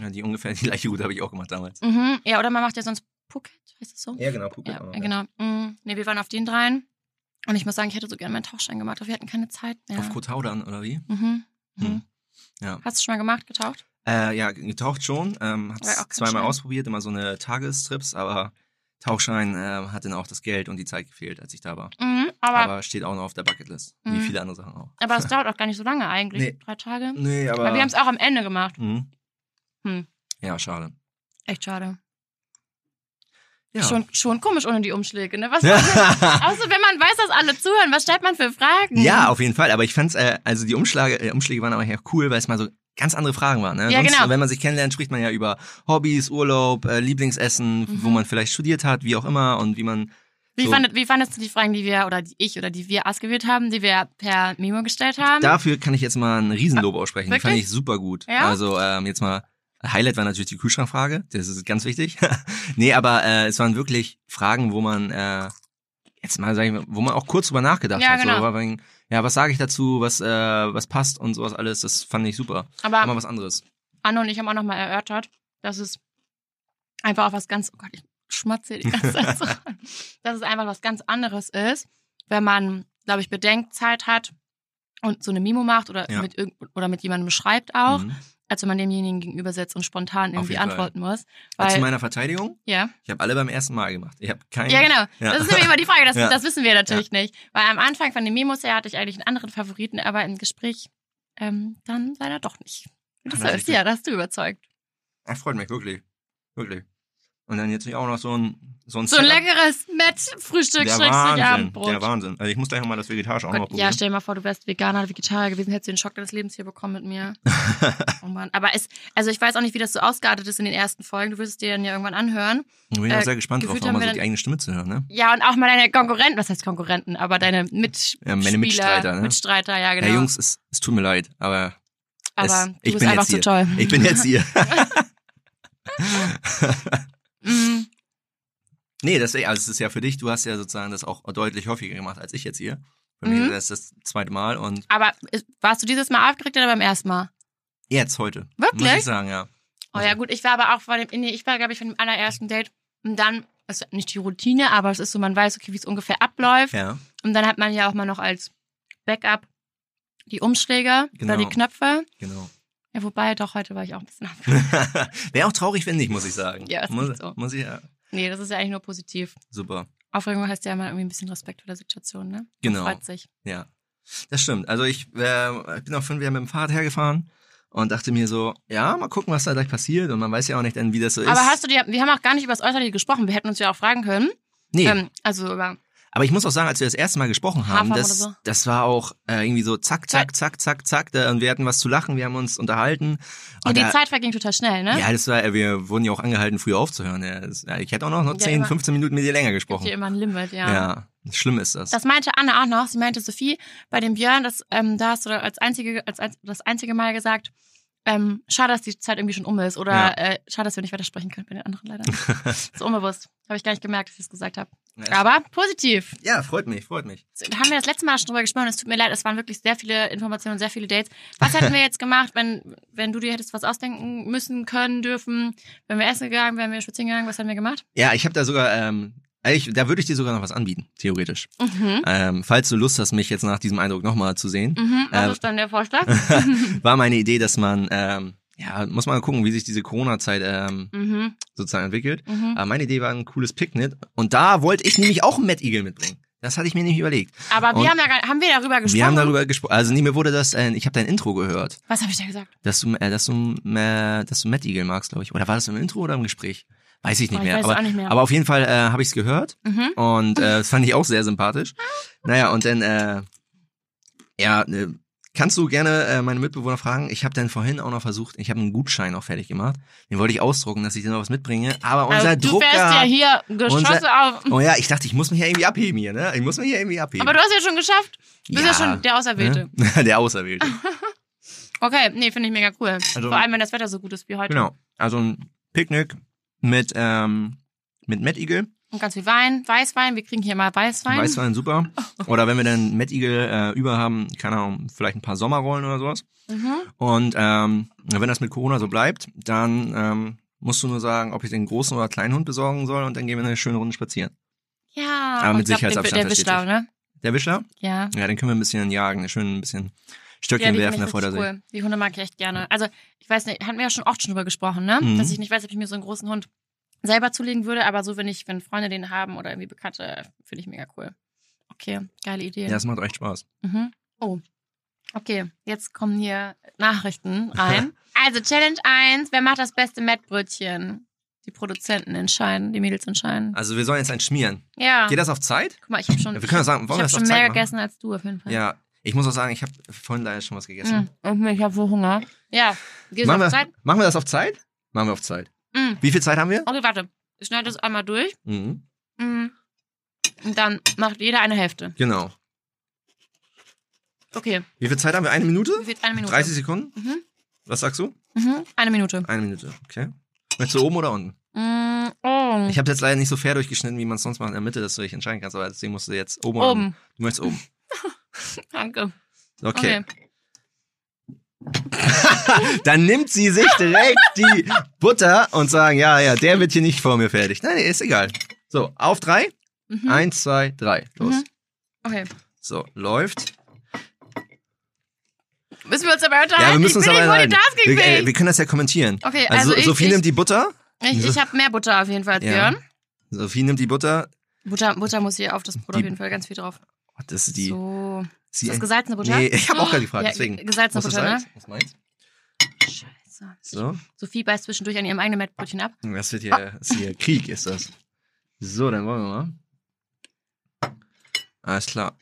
Ja, die ungefähr die gleiche Route habe ich auch gemacht damals. Mhm. Ja, oder man macht ja sonst Phuket, heißt das so? Ja, genau, Phuket Ja, auch noch, genau. Mm, nee, wir waren auf den dreien. Und ich muss sagen, ich hätte so gerne meinen Tauchschein gemacht, aber wir hatten keine Zeit mehr. Auf Koh Tao dann, oder wie? Mhm. Mhm. Hm. Ja. Hast du schon mal gemacht, getaucht? Äh, ja, getaucht schon. Ähm, hab's zweimal ausprobiert, immer so eine Tagestrips, aber Tauchschein äh, hat dann auch das Geld und die Zeit gefehlt, als ich da war. Mhm, aber, aber, Aber steht auch noch auf der Bucketlist. Wie Mhm. viele andere Sachen auch. es dauert auch gar nicht so lange eigentlich. Nee. Drei Tage. Nee, aber. Aber wir haben es auch am Ende gemacht. Mhm. Hm. Ja, schade. Echt schade. Ja. Schon, schon komisch ohne die Umschläge, ne? Was Außer wenn man weiß, dass alle zuhören, was stellt man für Fragen? ja, auf jeden Fall. Aber ich fand's, äh, also die Umschläge, äh, Umschläge waren aber ja cool, weil es mal so ganz andere Fragen waren. Ne? Ja, Sonst, genau. Wenn man sich kennenlernt, spricht man ja über Hobbys, Urlaub, äh, Lieblingsessen, Mhm. wo man vielleicht studiert hat, wie auch immer und wie man. Wie, so, fandet, wie fandest du die Fragen, die wir, oder die ich oder die wir ausgewählt haben, die wir per Memo gestellt haben? Dafür kann ich jetzt mal ein Riesenlob aussprechen. Die fand Wirklich? ich super gut. Ja? Also ähm, jetzt mal, Highlight war natürlich die Kühlschrankfrage, das ist ganz wichtig. nee, aber äh, es waren wirklich Fragen, wo man äh, jetzt mal sag ich mal, wo man auch kurz drüber nachgedacht Ja, hat. genau. So, ja, was sage ich dazu, was, äh, was passt und sowas alles, das fand ich super. Aber Mal was anderes. Anne und ich haben auch nochmal erörtert, dass es einfach auch was ganz, oh Gott, ich schmatze die ganze Zeit so dass es einfach was ganz anderes ist, wenn man, glaube ich, Bedenkzeit hat und so eine Mimo macht oder, Ja. mit, irgend- oder mit jemandem schreibt auch, Mhm. Als wenn man demjenigen gegenüber sitzt und spontan irgendwie antworten muss. Zu Weil, meiner Verteidigung, ja. ich habe alle beim ersten Mal gemacht. Ich habe keinen. ja, genau. Ja. Das ist nämlich immer die Frage, das, Ja. das wissen wir natürlich nicht. Weil am Anfang von den Memos her hatte ich eigentlich einen anderen Favoriten, aber im Gespräch ähm, dann leider doch nicht. Das er ist, sich ja, da hast du überzeugt. Das freut mich wirklich, wirklich. Und dann jetzt auch noch so ein so ein, So ein leckeres Met-Frühstück, Schrägstrich Abendbrot. der Wahnsinn. Also ich muss gleich noch mal das Vegetarische auch noch Gott, ja, probieren. stell dir mal vor, du wärst Veganer oder Vegetarier gewesen, hättest du den Schock deines Lebens hier bekommen mit mir. oh Mann. Aber es, also ich weiß auch nicht, wie das so ausgeartet ist in den ersten Folgen. Du wirst es dir dann ja irgendwann anhören. Ich bin auch Äh, sehr gespannt drauf, auch mal so die eigene Stimme zu hören, ne? Ja, und auch mal deine Konkurrenten, was heißt Konkurrenten, aber deine Mitspieler, Ja, meine Mitstreiter, ne? Mitstreiter, ja, genau. Ja, Jungs, es, es tut mir leid, aber aber es, du ich bist bin einfach jetzt hier. toll. Ich bin jetzt hier. Mhm. nee, das, also es ist ja für dich, du hast ja sozusagen das auch deutlich häufiger gemacht als ich jetzt hier. Bei mir Mhm. ist das das zweite Mal und Aber warst du dieses Mal aufgeregt oder beim ersten Mal? jetzt heute. Wirklich? Muss ich sagen, ja. Oh ja, gut, ich war aber auch vor dem, nee, ich war, glaube ich, von dem allerersten Date. Und dann, ist nicht die Routine, aber es ist so, man weiß, okay, wie es ungefähr abläuft. Ja. Und dann hat man ja auch mal noch als Backup die Umschläge Genau. oder die Knöpfe. Genau. Ja, wobei, doch, heute war ich auch ein bisschen. Wäre auch traurig, wenn nicht, muss ich sagen. Ja, ist muss, so. muss ich ja. Nee, das ist ja eigentlich nur positiv. Super. Aufregung heißt ja immer irgendwie ein bisschen Respekt vor der Situation, ne? Man Genau. Freut sich. Ja. Das stimmt. Also ich, äh, ich bin auch fünf Jahre mit dem Fahrrad hergefahren und dachte mir so, ja, mal gucken, was da gleich passiert. Und man weiß ja auch nicht wie das so ist. Aber hast du dir, wir haben auch gar nicht über das Äußerliche gesprochen. Wir hätten uns ja auch fragen können. Nee, Ähm, also über, aber ich muss auch sagen, als wir das erste Mal gesprochen haben, das, so? das war auch äh, irgendwie so zack, zack, zack, zack, zack. Da, und wir hatten was zu lachen, wir haben uns unterhalten. ja, Und die da- Zeit verging total schnell, ne? Ja, das war, wir wurden ja auch angehalten, früher aufzuhören. Ja, das, ja, ich hätte auch noch, noch Ja, 10, immer. 15 Minuten mit dir länger Gibt gesprochen. hier immer ein Limit, ja. Ja, schlimm ist das. Das meinte Anne auch noch. Sie meinte, Sophie, bei dem Björn, das, ähm, da hast du als einzige, als, als das einzige Mal gesagt, ähm, schade, dass die Zeit irgendwie schon um ist. Oder Ja. äh, schade, dass wir nicht weitersprechen können bei den anderen leider. so unbewusst. Habe ich gar nicht gemerkt, dass ich es gesagt habe. Aber positiv. ja, freut mich, freut mich. Da haben wir das letzte Mal schon drüber gesprochen. Es tut mir leid, es waren wirklich sehr viele Informationen, sehr viele Dates. Was hätten wir jetzt gemacht, wenn, wenn du dir hättest was ausdenken müssen, können, dürfen? Wenn wir essen gegangen, wären wir spazieren gegangen, was hätten wir gemacht? Ja, ich habe da sogar, ähm, eigentlich, da würde ich dir sogar noch was anbieten, theoretisch. Mhm. Ähm, falls du Lust hast, mich jetzt nach diesem Eindruck nochmal zu sehen, Mhm. Was Äh, ist dann der Vorschlag? war meine Idee, dass man, ähm, ja, muss man gucken, wie sich diese Corona-Zeit ähm, mhm. sozusagen entwickelt. Mhm. Aber meine Idee war ein cooles Picknick und da wollte ich nämlich auch einen Mad Eagle mitbringen. Das hatte ich mir nicht überlegt. Aber Und- wir haben ja gar, haben wir darüber gesprochen? Wir haben darüber gesprochen, also nee, mir wurde das, äh, ich habe dein Intro gehört, Was habe ich da gesagt? dass du, äh, dass du, äh, dass du Mad Eagle magst, glaube ich. Oder war das im Intro oder im Gespräch? Weiß ich nicht Oh, ich mehr. weiß aber, auch nicht mehr. aber auf jeden Fall äh, habe ich es gehört Mhm. und äh, das fand ich auch sehr sympathisch. Naja, und dann, äh, ja, äh, kannst du gerne äh, meine Mitbewohner fragen. Ich habe dann vorhin auch noch versucht, ich habe einen Gutschein auch fertig gemacht. Den wollte ich ausdrucken, dass ich dir noch was mitbringe. Aber unser also, du Drucker... fährst ja hier Geschosse unser- auf. Oh ja, ich dachte, ich muss mich ja irgendwie abheben hier, ne? Ich muss mich ja irgendwie abheben. Aber du hast ja schon geschafft. Du bist ja, schon der Auserwählte. Ne? Der Auserwählte. Okay, nee, finde ich mega cool. Also- Vor allem, wenn das Wetter so gut ist wie heute. genau. Also ein Picknick mit, ähm, mit Eagle. Und ganz viel Wein, Weißwein. Wir kriegen hier mal Weißwein. Weißwein, super. Oder wenn wir dann Mad Eagle äh, über haben, keine Ahnung, vielleicht ein paar Sommerrollen oder sowas. Mhm. Und ähm, wenn das mit Corona so bleibt, dann ähm, musst du nur sagen, ob ich den großen oder kleinen Hund besorgen soll und dann gehen wir eine schöne Runde spazieren. Ja. Aber mit glaub, Sicherheitsabstand, Der, Wischlau, ne? Der Wischler? Ja. Ja, den können wir ein bisschen jagen, schön ein bisschen Ja, Stöckchen die werfen der richtig See. cool. Die Hunde mag ich echt gerne. Also, ich weiß nicht, hatten wir ja schon oft schon drüber gesprochen, ne? Mhm. Dass ich nicht weiß, ob ich mir so einen großen Hund selber zulegen würde, aber so, wenn ich, wenn Freunde den haben oder irgendwie Bekannte, finde ich mega cool. Okay, geile Idee. Ja, das macht echt Spaß. Mhm. Oh. Okay, jetzt kommen hier Nachrichten rein. also Challenge 1, wer macht das beste Mettbrötchen? Die Produzenten entscheiden, die Mädels entscheiden. Also wir sollen jetzt einen schmieren. Ja. Geht das auf Zeit? Guck mal, ich habe schon, Ja, wir können ja sagen, ich hab schon mehr machen? gegessen als du auf jeden Fall. Ja. Ich muss auch sagen, ich habe vorhin leider schon was gegessen. Mhm. Und ich habe so Hunger. Ja, gehst du Machen, auf wir, Zeit? machen wir das auf Zeit? Machen wir auf Zeit. Mhm. Wie viel Zeit haben wir? Okay, warte. Ich schneide das einmal durch. Mhm. Mhm. Und dann macht jeder eine Hälfte. Genau. Okay, Wie viel Zeit haben wir? Eine Minute? wie viel? Eine Minute. 30 Sekunden? Mhm. Was sagst du? Mhm. Eine Minute. Eine Minute, okay. Möchtest du oben oder unten? Mhm. Oh. Ich habe jetzt leider nicht so fair durchgeschnitten, wie man es sonst macht in der Mitte, dass du dich entscheiden kannst, aber deswegen musst du jetzt oben oder unten. Oben. Du möchtest oben. Danke. Okay. Dann nimmt sie sich direkt die Butter und sagen, ja, ja, der wird hier nicht vor mir fertig. Nein, nee, ist egal. So, auf drei. Mhm. Eins, zwei, drei. Los. Mhm. Okay. So, läuft. Müssen wir uns aber unterhalten? Ja, wir müssen uns ich bin aber nicht wir, äh, wir können das ja kommentieren. Okay, Also, also, ich, Sophie ich, nimmt die Butter. ich, ich habe mehr Butter auf jeden Fall als Ja. Björn. Sophie nimmt die Butter. Butter, Butter muss hier auf das Brot Die- auf jeden Fall ganz viel drauf. Oh, das ist die. so. Sie, Ist das gesalzene Butter? Nee, ich habe auch gerade gefragt, Ja, deswegen. ge- gesalzene Butter, ne? Was meinst Scheiße. So. Sophie beißt zwischendurch an ihrem eigenen Mettbrötchen ab. Das wird hier, das ist hier Krieg, ist das. So, dann wollen wir mal. Alles klar.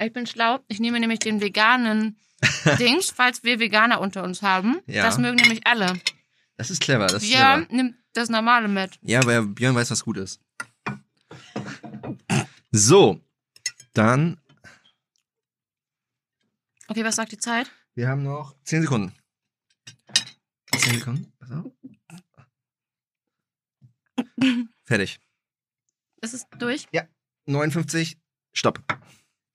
Ich bin schlau. Ich nehme nämlich den veganen Dings, falls wir Veganer unter uns haben. Ja. Das mögen nämlich alle. Das ist clever, das ist Björn clever. nimmt das normale mit. Ja, weil Björn weiß, was gut ist. So, dann, Okay, was sagt die Zeit? wir haben noch 10 Sekunden. 10 Sekunden. Pass auf. Fertig. Ist es durch? 59, stopp.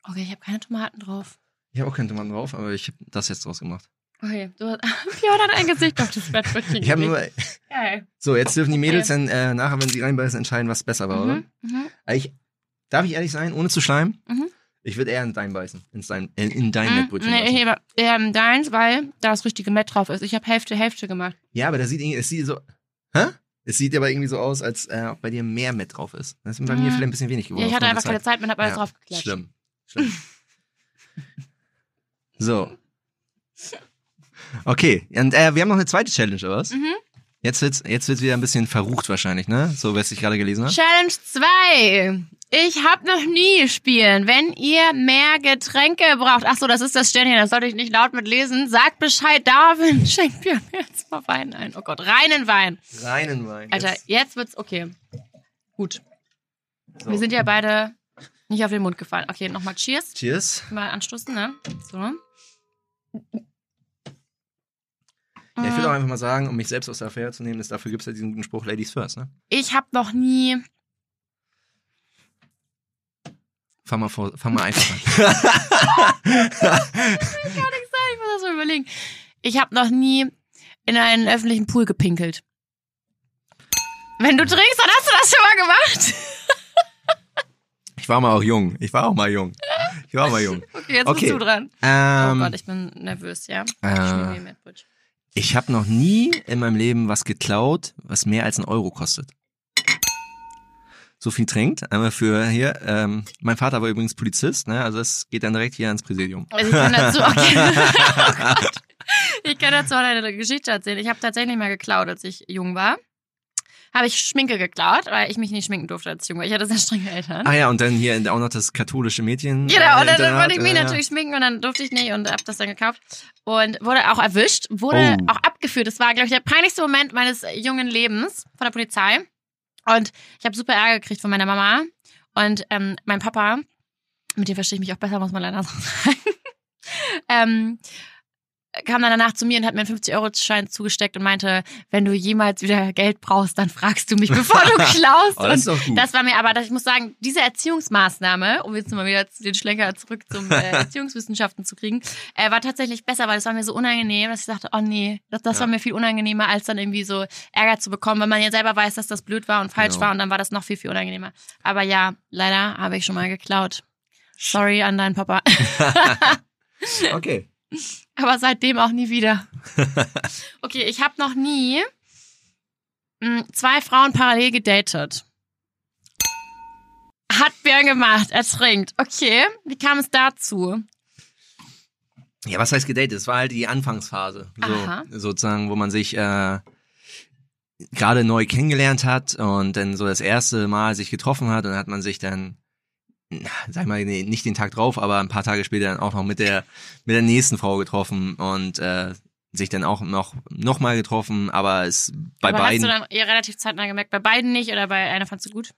Okay, ich habe keine Tomaten drauf. Ich habe auch keine Tomaten drauf, aber ich habe das jetzt draus gemacht. Okay, du hast, Björn hat ein Gesicht auf das Mettbrötchen Ich habe nur. Geil. So, jetzt dürfen die Mädels dann äh, nachher, wenn sie reinbeißen, entscheiden, was besser war, oder? Mhm, mhm. Ich, darf ich ehrlich sein, ohne zu schleimen? Mhm. Ich würde eher in dein beißen. In dein, in, in dein Hm, Mettbrötchen nee, beißen. ich hebe ähm, deins, weil da das richtige Mett drauf ist. Ich habe Hälfte, Hälfte gemacht. Ja, aber das sieht irgendwie, es sieht so. Hä? Es sieht aber irgendwie so aus, als äh, bei dir mehr Mett drauf ist. Das ist bei mir Mhm. vielleicht ein bisschen wenig geworden. Ja, ich hatte einfach keine Zeit und habe alles Ja, drauf geklatscht. Schlimm. Schlimm. so. Okay, und äh, wir haben noch eine zweite Challenge, oder was? Mhm. Jetzt wird's, jetzt wird's wieder ein bisschen verrucht wahrscheinlich, ne? So, was ich gerade gelesen habe. Challenge 2. Ich habe noch nie spielen. Wenn ihr mehr Getränke braucht, ach so, das ist das Sternchen, das sollte ich nicht laut mitlesen. Sagt Bescheid, Darwin schenkt mir jetzt mal Wein ein. Oh Gott, reinen Wein. Reinen Wein. Alter, Jetzt- jetzt wird's okay. Gut. so. Wir sind ja beide nicht auf den Mund gefallen. Okay, nochmal Cheers. Cheers. Mal anstoßen, ne? So. Ja, ich würde auch einfach mal sagen, um mich selbst aus der Affäre zu nehmen, ist dafür gibt's ja diesen guten Spruch Ladies first, ne? Ich habe noch nie. Fang mal, vor, fang mal einfach an. Ich muss das mal überlegen. Ich habe noch nie in einen öffentlichen Pool gepinkelt. Wenn du trinkst, dann hast du das schon mal gemacht. ich war mal auch jung. Ich war auch mal jung. Ich war auch mal jung. Okay, jetzt Okay. bist du dran. Ähm, oh Gott, ich bin nervös, ja. Ich äh, Mettbrötchen. Ich habe noch nie in meinem Leben was geklaut, was mehr als ein Euro kostet. So viel trinkt. Einmal für hier. Ähm, mein Vater war übrigens Polizist, ne? Also das geht dann direkt hier ans Präsidium. Also ich kann dazu, okay. oh Gott. Ich kann dazu auch eine Geschichte erzählen. Ich habe tatsächlich mal geklaut, als ich jung war. Habe ich Schminke geklaut, weil ich mich nicht schminken durfte, als ich jung war. Ich hatte sehr strenge Eltern. Ah ja, und dann hier auch noch das katholische Mädchen. Genau, äh, und dann Internat, wollte ich mich äh, natürlich schminken und dann durfte ich nicht und hab das dann gekauft. Und wurde auch erwischt, wurde Oh. auch abgeführt. Das war, glaube ich, der peinlichste Moment meines jungen Lebens von der Polizei. Und ich habe super Ärger gekriegt von meiner Mama. Und ähm, mein Papa, mit dem verstehe ich mich auch besser, muss man leider so sagen, ähm, kam dann danach zu mir und hat mir einen 50-Euro-Schein zugesteckt und meinte, wenn du jemals wieder Geld brauchst, dann fragst du mich, bevor du klaust. Oh, das und das war mir aber, ich muss sagen, diese Erziehungsmaßnahme, um jetzt mal wieder den Schlenker zurück zum äh, Erziehungswissenschaften zu kriegen, äh, war tatsächlich besser, weil es war mir so unangenehm, dass ich dachte, oh nee, das, das Ja. war mir viel unangenehmer, als dann irgendwie so Ärger zu bekommen, weil man ja selber weiß, dass das blöd war und falsch Genau. war und dann war das noch viel, viel unangenehmer. Aber ja, leider habe ich schon mal geklaut. Sorry an deinen Papa. okay. Aber seitdem auch nie wieder. Okay, ich habe noch nie mh, zwei Frauen parallel gedatet. Hat Björn gemacht, er trinkt. Okay, wie kam es dazu? Ja, was heißt gedatet? Es war halt die Anfangsphase. So, sozusagen, wo man sich äh, gerade neu kennengelernt hat und dann so das erste Mal sich getroffen hat und dann hat man sich dann, sag mal, nee, nicht den Tag drauf, aber ein paar Tage später dann auch noch mit der mit der nächsten Frau getroffen und äh, sich dann auch noch noch mal getroffen, aber es bei Aber beiden hast du dann eher relativ zeitnah gemerkt, bei beiden nicht oder bei einer fandst du gut?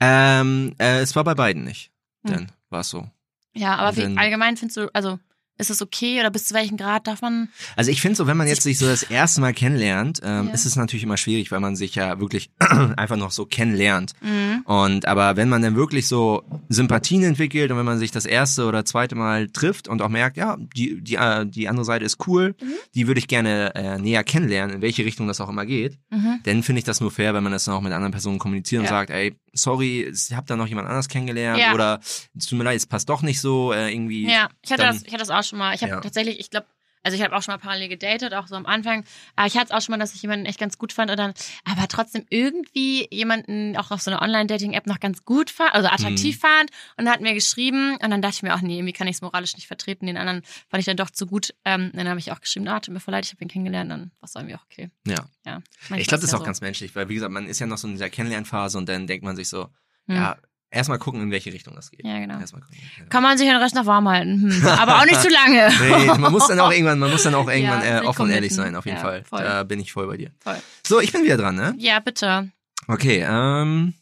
ähm, äh, es war bei beiden nicht. Hm. Dann war es so. Ja, aber wie allgemein findest du, also ist es okay oder bis zu welchem Grad darf man? Also ich finde so, wenn man jetzt sich so das erste Mal kennenlernt, ähm, Ja. ist es natürlich immer schwierig, weil man sich ja wirklich einfach noch so kennenlernt. Mhm. Und aber wenn man dann wirklich so Sympathien entwickelt und wenn man sich das erste oder zweite Mal trifft und auch merkt, ja, die die äh, die andere Seite ist cool, Mhm. die würde ich gerne äh, näher kennenlernen, in welche Richtung das auch immer geht, Mhm. dann finde ich das nur fair, wenn man das dann auch mit anderen Personen kommuniziert und Ja. sagt, ey, sorry, ich habe da noch jemand anders kennengelernt Ja. oder es tut mir leid, es passt doch nicht so äh, irgendwie. Ja, ich hatte dann- das, ich hatte das auch schon mal. Ich habe Ja. tatsächlich, ich glaube, also ich habe auch schon mal parallel gedatet, auch so am Anfang. Aber ich hatte es auch schon mal, dass ich jemanden echt ganz gut fand und dann, aber trotzdem irgendwie jemanden auch auf so einer Online-Dating-App noch ganz gut fand, also attraktiv Mhm. fand und hat mir geschrieben und dann dachte ich mir auch, nee, irgendwie kann ich es moralisch nicht vertreten. Den anderen fand ich dann doch zu gut. Ähm, dann habe ich auch geschrieben, ah, tut mir voll leid, ich habe ihn kennengelernt, dann war es irgendwie auch okay. Ja. Ja. Ich glaube, das ist ja auch so. ganz menschlich, weil wie gesagt, man ist ja noch so in dieser Kennenlernphase und dann denkt man sich so, Hm. ja, erstmal gucken, in welche Richtung das geht. Ja, genau. Erstmal gucken. Kann man sich den Rest noch warm halten. Hm. Aber auch nicht zu lange. Nee, man muss dann auch irgendwann, man muss dann auch irgendwann Ja, äh, offen und ehrlich sein, auf jeden Ja, Fall. voll. Da bin ich voll bei dir. Voll. So, ich bin wieder dran, ne? Ja, bitte. Okay, ähm,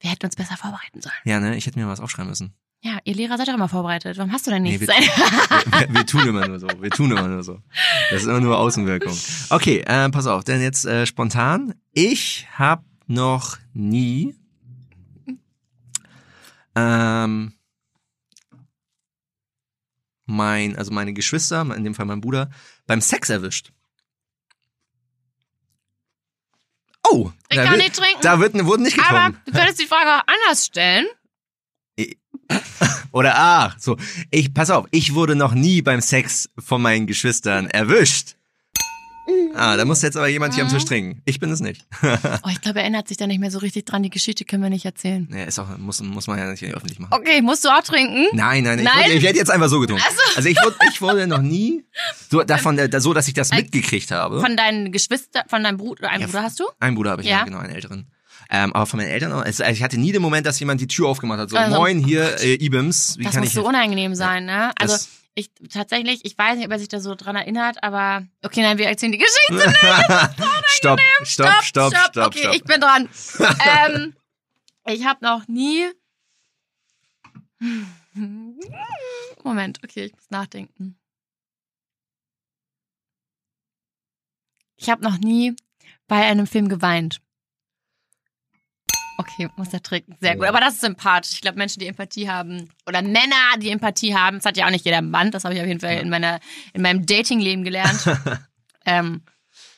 Wir hätten uns besser vorbereiten sollen. ja, ne, ich hätte mir was aufschreiben müssen. Ja, ihr Lehrer seid doch immer vorbereitet. Warum hast du denn Nee, nichts? wir, wir, wir tun immer nur so, wir tun immer nur so. Das ist immer nur Außenwirkung. Okay, äh, pass auf, denn jetzt äh, spontan. Ich habe noch nie ähm, mein, also meine Geschwister, in dem Fall mein Bruder, beim Sex erwischt. Oh, ich da, kann wird, nicht trinken. da wird, wurden nicht aber getrunken. du könntest die Frage auch anders stellen. Oder ach, so. Ich, pass auf, ich wurde noch nie beim Sex von meinen Geschwistern erwischt. Ah, da muss jetzt aber jemand hier am Tisch trinken. Ich bin es nicht. Oh, ich glaube, er erinnert sich da nicht mehr so richtig dran. Die Geschichte können wir nicht erzählen. Ja, ist auch, muss, muss man ja nicht öffentlich machen. Okay, musst du auch trinken? Nein, nein, ich, Nein? Wurde, ich werde jetzt einfach so getrunken. Ach so. Also ich wurde, ich wurde noch nie so davon, äh, so dass ich das mitgekriegt habe. Von deinen Geschwistern, von deinem Bruder, einen Ja, Bruder hast du? Einen Bruder habe ich, ja, Ja? genau, einen älteren. Ähm, aber von meinen Eltern auch. Also ich hatte nie den Moment, dass jemand die Tür aufgemacht hat. So, Also- moin, hier, äh, Ibims, wie das kann muss ich so helfen? unangenehm sein, ne? Also Das- ich tatsächlich, ich weiß nicht, ob er sich da so dran erinnert, aber okay, nein, wir erzählen die Geschichte. stopp, stopp, stopp, stopp, okay, stopp. ich bin dran. ähm, ich habe noch nie. Moment, okay, ich muss nachdenken. Ich habe noch nie bei einem Film geweint. Okay, muss er trinken. Sehr gut. Ja. Aber das ist sympathisch. Ich glaube, Menschen, die Empathie haben, oder Männer, die Empathie haben, das hat ja auch nicht jeder Mann, das habe ich auf jeden Fall in, meiner, in meinem Datingleben gelernt. ähm,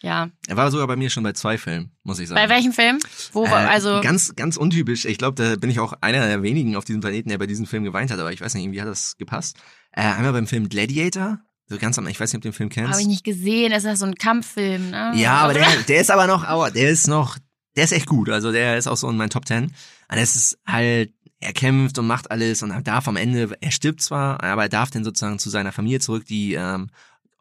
ja. Er war sogar bei mir schon bei zwei Filmen, muss ich sagen. Bei welchem Film? Wo Äh, war, also. ganz, ganz untypisch. Ich glaube, da bin ich auch einer der wenigen auf diesem Planeten, der bei diesem Film geweint hat, aber ich weiß nicht, irgendwie hat das gepasst. Äh, einmal beim Film Gladiator, so ganz am, ich weiß nicht, ob du den Film kennst. Habe ich nicht gesehen, das ist ja so ein Kampffilm, ne? Ja, aber der, der ist aber noch, aber der ist noch, der ist echt gut. Also der ist auch so in meinen Top Ten. Und es ist halt, er kämpft und macht alles und er darf am Ende, er stirbt zwar, aber er darf dann sozusagen zu seiner Familie zurück, die ähm,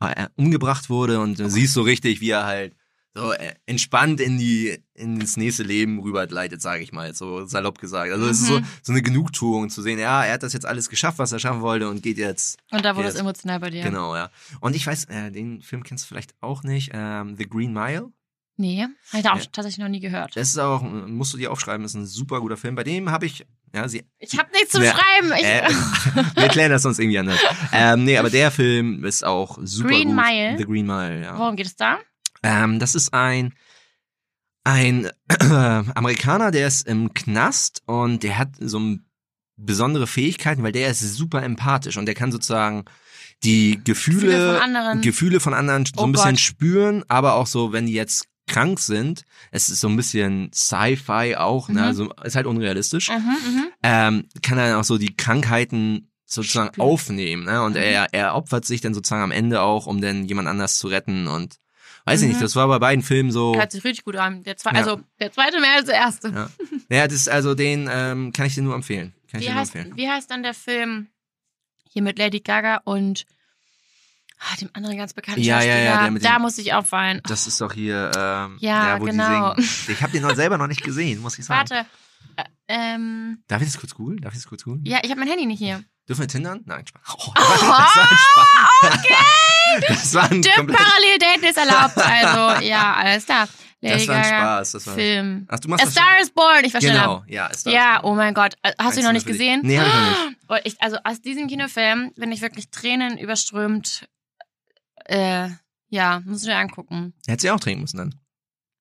äh, umgebracht wurde und du siehst so richtig, wie er halt so äh, entspannt in die ins nächste Leben rübergleitet, sage ich mal, so salopp gesagt. Also es ist so Mhm. so eine Genugtuung zu sehen, ja, er hat das jetzt alles geschafft, was er schaffen wollte und geht jetzt Und da wurde es emotional bei dir. genau, ja. Und ich weiß, äh, den Film kennst du vielleicht auch nicht, ähm, The Green Mile. Nee, habe ich auch Ja. tatsächlich noch nie gehört. Das ist auch, musst du dir aufschreiben, ist ein super guter Film. Bei dem habe ich, ja, sie, Ich habe nichts zum Ja. Schreiben. Ich, äh, wir erklären das sonst irgendwie anders. Ähm, nee, aber der Film ist auch super Green gut. Mile? The Green Mile, ja. Worum geht es da? Ähm, das ist ein, ein äh, Amerikaner, der ist im Knast und der hat so ein besondere Fähigkeiten, weil der ist super empathisch und der kann sozusagen die Gefühle, Gefühle von anderen. Gefühle von anderen so Oh ein bisschen Gott. spüren, aber auch so, wenn die jetzt krank sind, es ist so ein bisschen Sci-Fi auch, ne? Mhm. also ist halt unrealistisch, Mhm, mhm. ähm, kann er auch so die Krankheiten sozusagen Spüren. aufnehmen, ne? Und Mhm. er, er opfert sich dann sozusagen am Ende auch, um dann jemand anders zu retten und weiß ich Mhm. nicht, das war bei beiden Filmen so. Hört sich richtig gut an. Der zwei, Ja. Also der zweite mehr als der erste. Ja. Ja, das ist also den ähm, kann ich dir nur empfehlen. Kann Wie dir nur heißt, empfehlen. wie heißt dann der Film hier mit Lady Gaga und ah, dem anderen ganz bekannten Ja, ja, ja, Schauspieler? der mit da dem- muss ich weinen. Das ist doch hier, ähm, Ja, wo genau. Ich habe den noch selber noch nicht gesehen, muss ich sagen. Warte. Äh, ähm, Darf ich das kurz googeln? Darf ich das kurz googeln? ja, ich habe mein Handy nicht hier. Dürfen wir tindern? Nein, Spaß. Oh, das war ein Spaß. Okay. Das war ein komplett, parallel daten ist erlaubt. Also, ja, alles klar. Lady das war ein Spaß. Das war, Film. Ach, du machst A Star is Born, ich war schneller. Genau, ja, ist das. Ja, oh mein Gott. Hast du ihn noch nicht gesehen? Nee, hab ich noch nicht. Ich, also aus diesem Kinofilm bin ich wirklich Tränen überströmt. Äh, ja, muss ich mir angucken. Hättest du ja auch trinken müssen dann.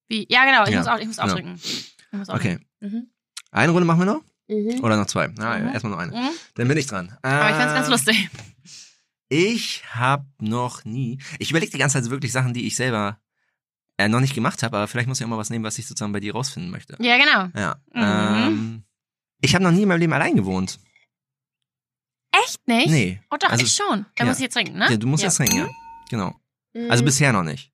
Wie? Ja, genau, ich Ja, muss auch, ich muss auch genau. trinken. Muss auch Okay. trinken. Eine Runde machen wir noch? Mhm. Oder noch zwei? Ja, Mhm. erstmal noch eine. Mhm. Dann bin ich dran. Aber ich find's ganz Ähm, lustig. Ich habe noch nie. Ich überlege die ganze Zeit wirklich Sachen, die ich selber äh, noch nicht gemacht habe, aber vielleicht muss ich auch mal was nehmen, was ich sozusagen bei dir rausfinden möchte. Ja, genau. Ja. Mhm. Ähm, ich habe noch nie in meinem Leben allein gewohnt. Echt nicht? Nee. Oh doch, Also, ich schon. Da ja. muss ich jetzt trinken, ne? Ja, du musst ja. das trinken, ja. Genau. Mhm. Also bisher noch nicht.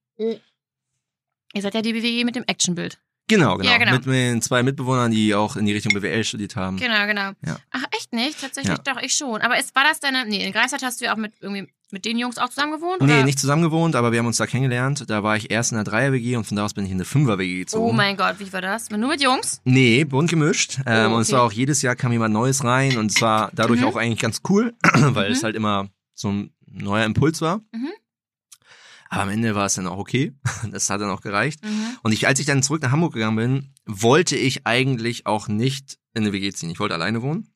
Ihr seid ja die BWG mit dem Actionbild. Genau, genau. Ja, genau. Mit den zwei Mitbewohnern, die auch in die Richtung BWL studiert haben. Genau, genau. Ja. Ach, echt nicht? Tatsächlich Ja. doch, ich schon. Aber ist, war das deine. Nee, in Greifswald hast du ja auch mit irgendwie mit den Jungs auch zusammen gewohnt? Nee, oder? nicht zusammen gewohnt, aber wir haben uns da kennengelernt. Da war ich erst in der Dreier-WG und von da aus bin ich in eine Fünfer-WG gezogen. Oh mein Gott, wie war das? Nur mit Jungs? Nee, bunt gemischt. Ähm, Oh, Und es okay. war auch jedes Jahr kam jemand Neues rein und es war dadurch Mhm. auch eigentlich ganz cool, weil Mhm. es halt immer so ein neuer Impuls war. Mhm. Aber am Ende war es dann auch okay. Das hat dann auch gereicht. Mhm. Und ich, als ich dann zurück nach Hamburg gegangen bin, wollte ich eigentlich auch nicht in eine WG ziehen. Ich wollte alleine wohnen.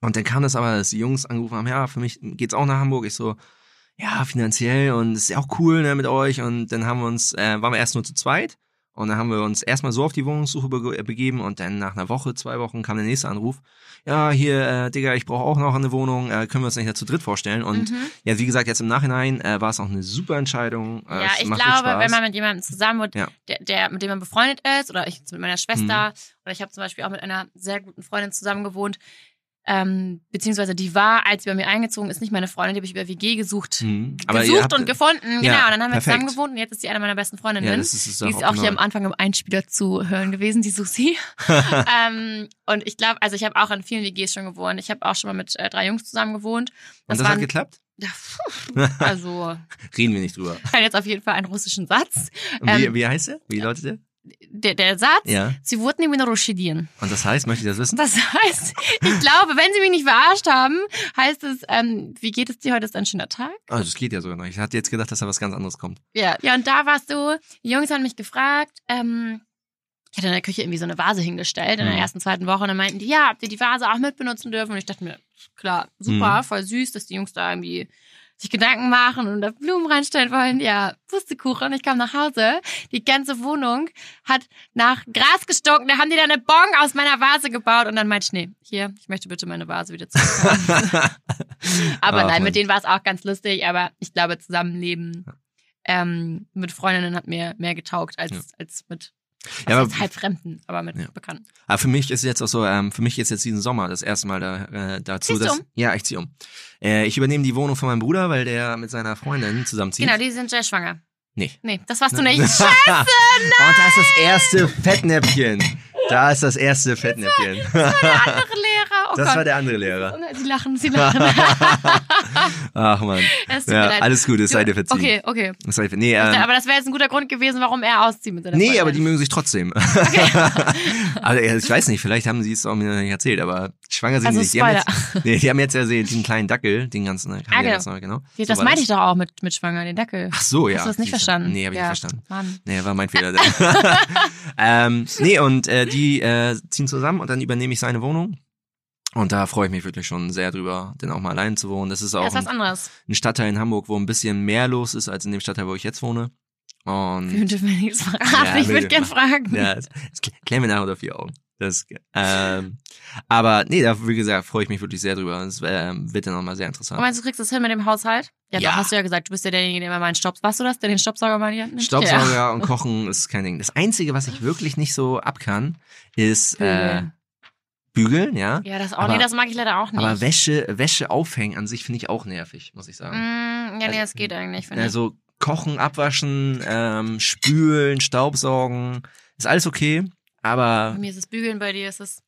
Und dann kam das aber, dass die Jungs angerufen haben, ja, für mich geht's auch nach Hamburg. Ich so, ja, finanziell und ist ja auch cool ne, mit euch. Und dann haben wir uns, äh, waren wir erst nur zu zweit. Und dann haben wir uns erstmal so auf die Wohnungssuche bege begeben und dann nach einer Woche, zwei Wochen kam der nächste Anruf. Ja, hier, äh, Digga, ich brauche auch noch eine Wohnung, äh, können wir uns nicht ja zu dritt vorstellen. Und Mhm. ja, wie gesagt, jetzt im Nachhinein äh, war es auch eine super Entscheidung. Äh, Ja, ich glaube, wenn man mit jemandem zusammen wohnt, Ja. Mhm. der, der, mit dem man befreundet ist, oder ich jetzt mit meiner Schwester, oder ich habe zum Beispiel auch mit einer sehr guten Freundin zusammen gewohnt, Ähm, beziehungsweise die war, als sie bei mir eingezogen ist, nicht meine Freundin, die habe ich über WG gesucht. Mhm. Gesucht habt- und gefunden, genau. Und dann haben wir perfekt. zusammen gewohnt und jetzt ist sie eine meiner besten Freundinnen. Ja, das ist, ist die ist auch hier am Anfang im Einspieler zu hören gewesen, die Susi. ähm, und ich glaube, also ich habe auch in vielen WGs schon gewohnt. Ich habe auch schon mal mit äh, drei Jungs zusammen gewohnt. Und das hat waren- geklappt? Ja, puh, also Reden wir nicht drüber. jetzt auf jeden Fall einen russischen Satz. Und wie, Ähm, wie heißt er? Wie lautet er? Der, der Satz, Ja. sie wurden ihm in Rushidien. Und das heißt, möchte ich das wissen? Das heißt, ich glaube, wenn sie mich nicht verarscht haben, heißt es, ähm, wie geht es dir heute? Ist ein schöner Tag? Oh, das geht ja sogar noch. Ich hatte jetzt gedacht, dass da was ganz anderes kommt. Ja. Ja, und da warst du, die Jungs haben mich gefragt, ähm, ich hatte in der Küche irgendwie so eine Vase hingestellt in der Mhm. ersten, zweiten Woche und dann meinten die, ja, habt ihr die Vase auch mitbenutzen dürfen? Und ich dachte mir, klar, super, Mhm. voll süß, dass die Jungs da irgendwie sich Gedanken machen und da Blumen reinstellen wollen. Ja, Pustekuchen. Ich kam nach Hause. Die ganze Wohnung hat nach Gras gestunken. Da haben die dann eine Bong aus meiner Vase gebaut und dann meinte ich, nee, hier, ich möchte bitte meine Vase wieder zurückhaben. aber Ach, nein, mit denen war es auch ganz lustig, aber ich glaube, Zusammenleben ähm, mit Freundinnen hat mir mehr getaugt als, Ja. als mit Ja, ja, aber- halb Fremden, aber mit Ja. Bekannten. Aber für mich ist jetzt auch so, ähm, für mich ist jetzt diesen Sommer das erste Mal da, äh, dazu, Ziehst du dass um? ja, ich ziehe um. Äh, ich übernehme die Wohnung von meinem Bruder, weil der mit seiner Freundin zusammenzieht. Genau, die sind sehr schwanger. Nee. Nee, das warst du Ne? nicht. Und da ist das erste Fettnäpfchen. Da ist das erste Fettnäpfchen. Der andere Lehrer. Oh Das Gott. war der andere Lehrer. Sie lachen, sie lachen. Ach man. Ja, alles gut, es sei dir verziehen. Okay, okay. Es sei Nee, ähm, aber das wäre jetzt ein guter Grund gewesen, warum er auszieht mit seiner nee Freundin. aber die mögen sich trotzdem. also ja, ich weiß nicht, vielleicht haben sie es auch mir nicht erzählt, aber schwanger sind Also die nicht. Die haben, jetzt, nee, die haben jetzt ja diesen kleinen Dackel, den ganzen, Ah, genau. ganz neu, genau. Das So meinte ich doch auch mit, mit Schwanger, den Dackel. Ach so, ja. Hast du das nicht verstanden? Nee, habe ich ja. nicht verstanden. Mann. Nee, war mein Fehler. ähm, nee, und äh, die äh, ziehen zusammen und dann übernehme ich seine Wohnung. Und da freue ich mich wirklich schon sehr drüber, denn auch mal allein zu wohnen. Das ist Ja, auch ist was ein, anderes. ein Stadtteil in Hamburg, wo ein bisschen mehr los ist als in dem Stadtteil, wo ich jetzt wohne. Und Wir dürfen mir nichts verraten. Ja, ich würde gern fragen. ja, das, das klären wir nachher unter vier Augen. Das, ähm, aber nee, da wie gesagt freue ich mich wirklich sehr drüber. Das ähm, wird dann nochmal sehr interessant. Und meinst du, du kriegst das hin mit dem Haushalt? Ja, Ja. hast du ja gesagt. Du bist ja derjenige, der immer meinen Staubs... Warst du das, der den Staubsauger mal Hand nimmt? Staubsauger Ja. und Kochen ist kein Ding. Das Einzige, was ich wirklich nicht so ab kann, ist äh, Bügeln. ja. Ja, das auch. Aber- nee, das mag ich leider auch nicht. Aber Wäsche, Wäsche aufhängen an sich finde ich auch nervig, muss ich sagen. Mm, ja, nee, Also- das geht eigentlich, finde ich. Also kochen, abwaschen, ähm, spülen, Staubsaugen, ist alles okay. Bei Aber mir ist es Bügeln, bei dir ist es...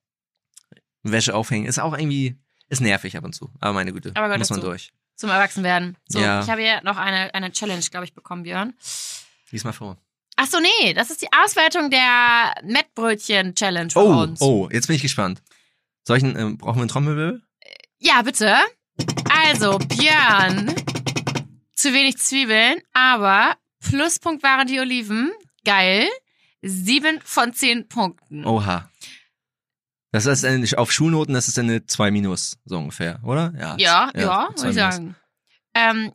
Wäsche aufhängen ist auch irgendwie, ist nervig ab und zu. Aber meine Güte, Aber muss man dazu. durch. Zum Erwachsenwerden. So, Ja. ich habe hier noch eine, eine Challenge, glaube ich, bekommen, Björn. Lies mal vor. Ach so, nee, das ist die Auswertung der Mettbrötchen-Challenge Oh, uns. oh, jetzt bin ich gespannt. Solchen, ähm, brauchen wir einen Trommelwirbel? Ja, bitte. Also, Björn, zu wenig Zwiebeln, aber Pluspunkt waren die Oliven. Geil. Sieben von zehn Punkten. Oha. Das ist ein, auf Schulnoten, das ist eine 2 minus, so ungefähr, oder? Ja, Ja, ja, zwei würde ich sagen. Ähm,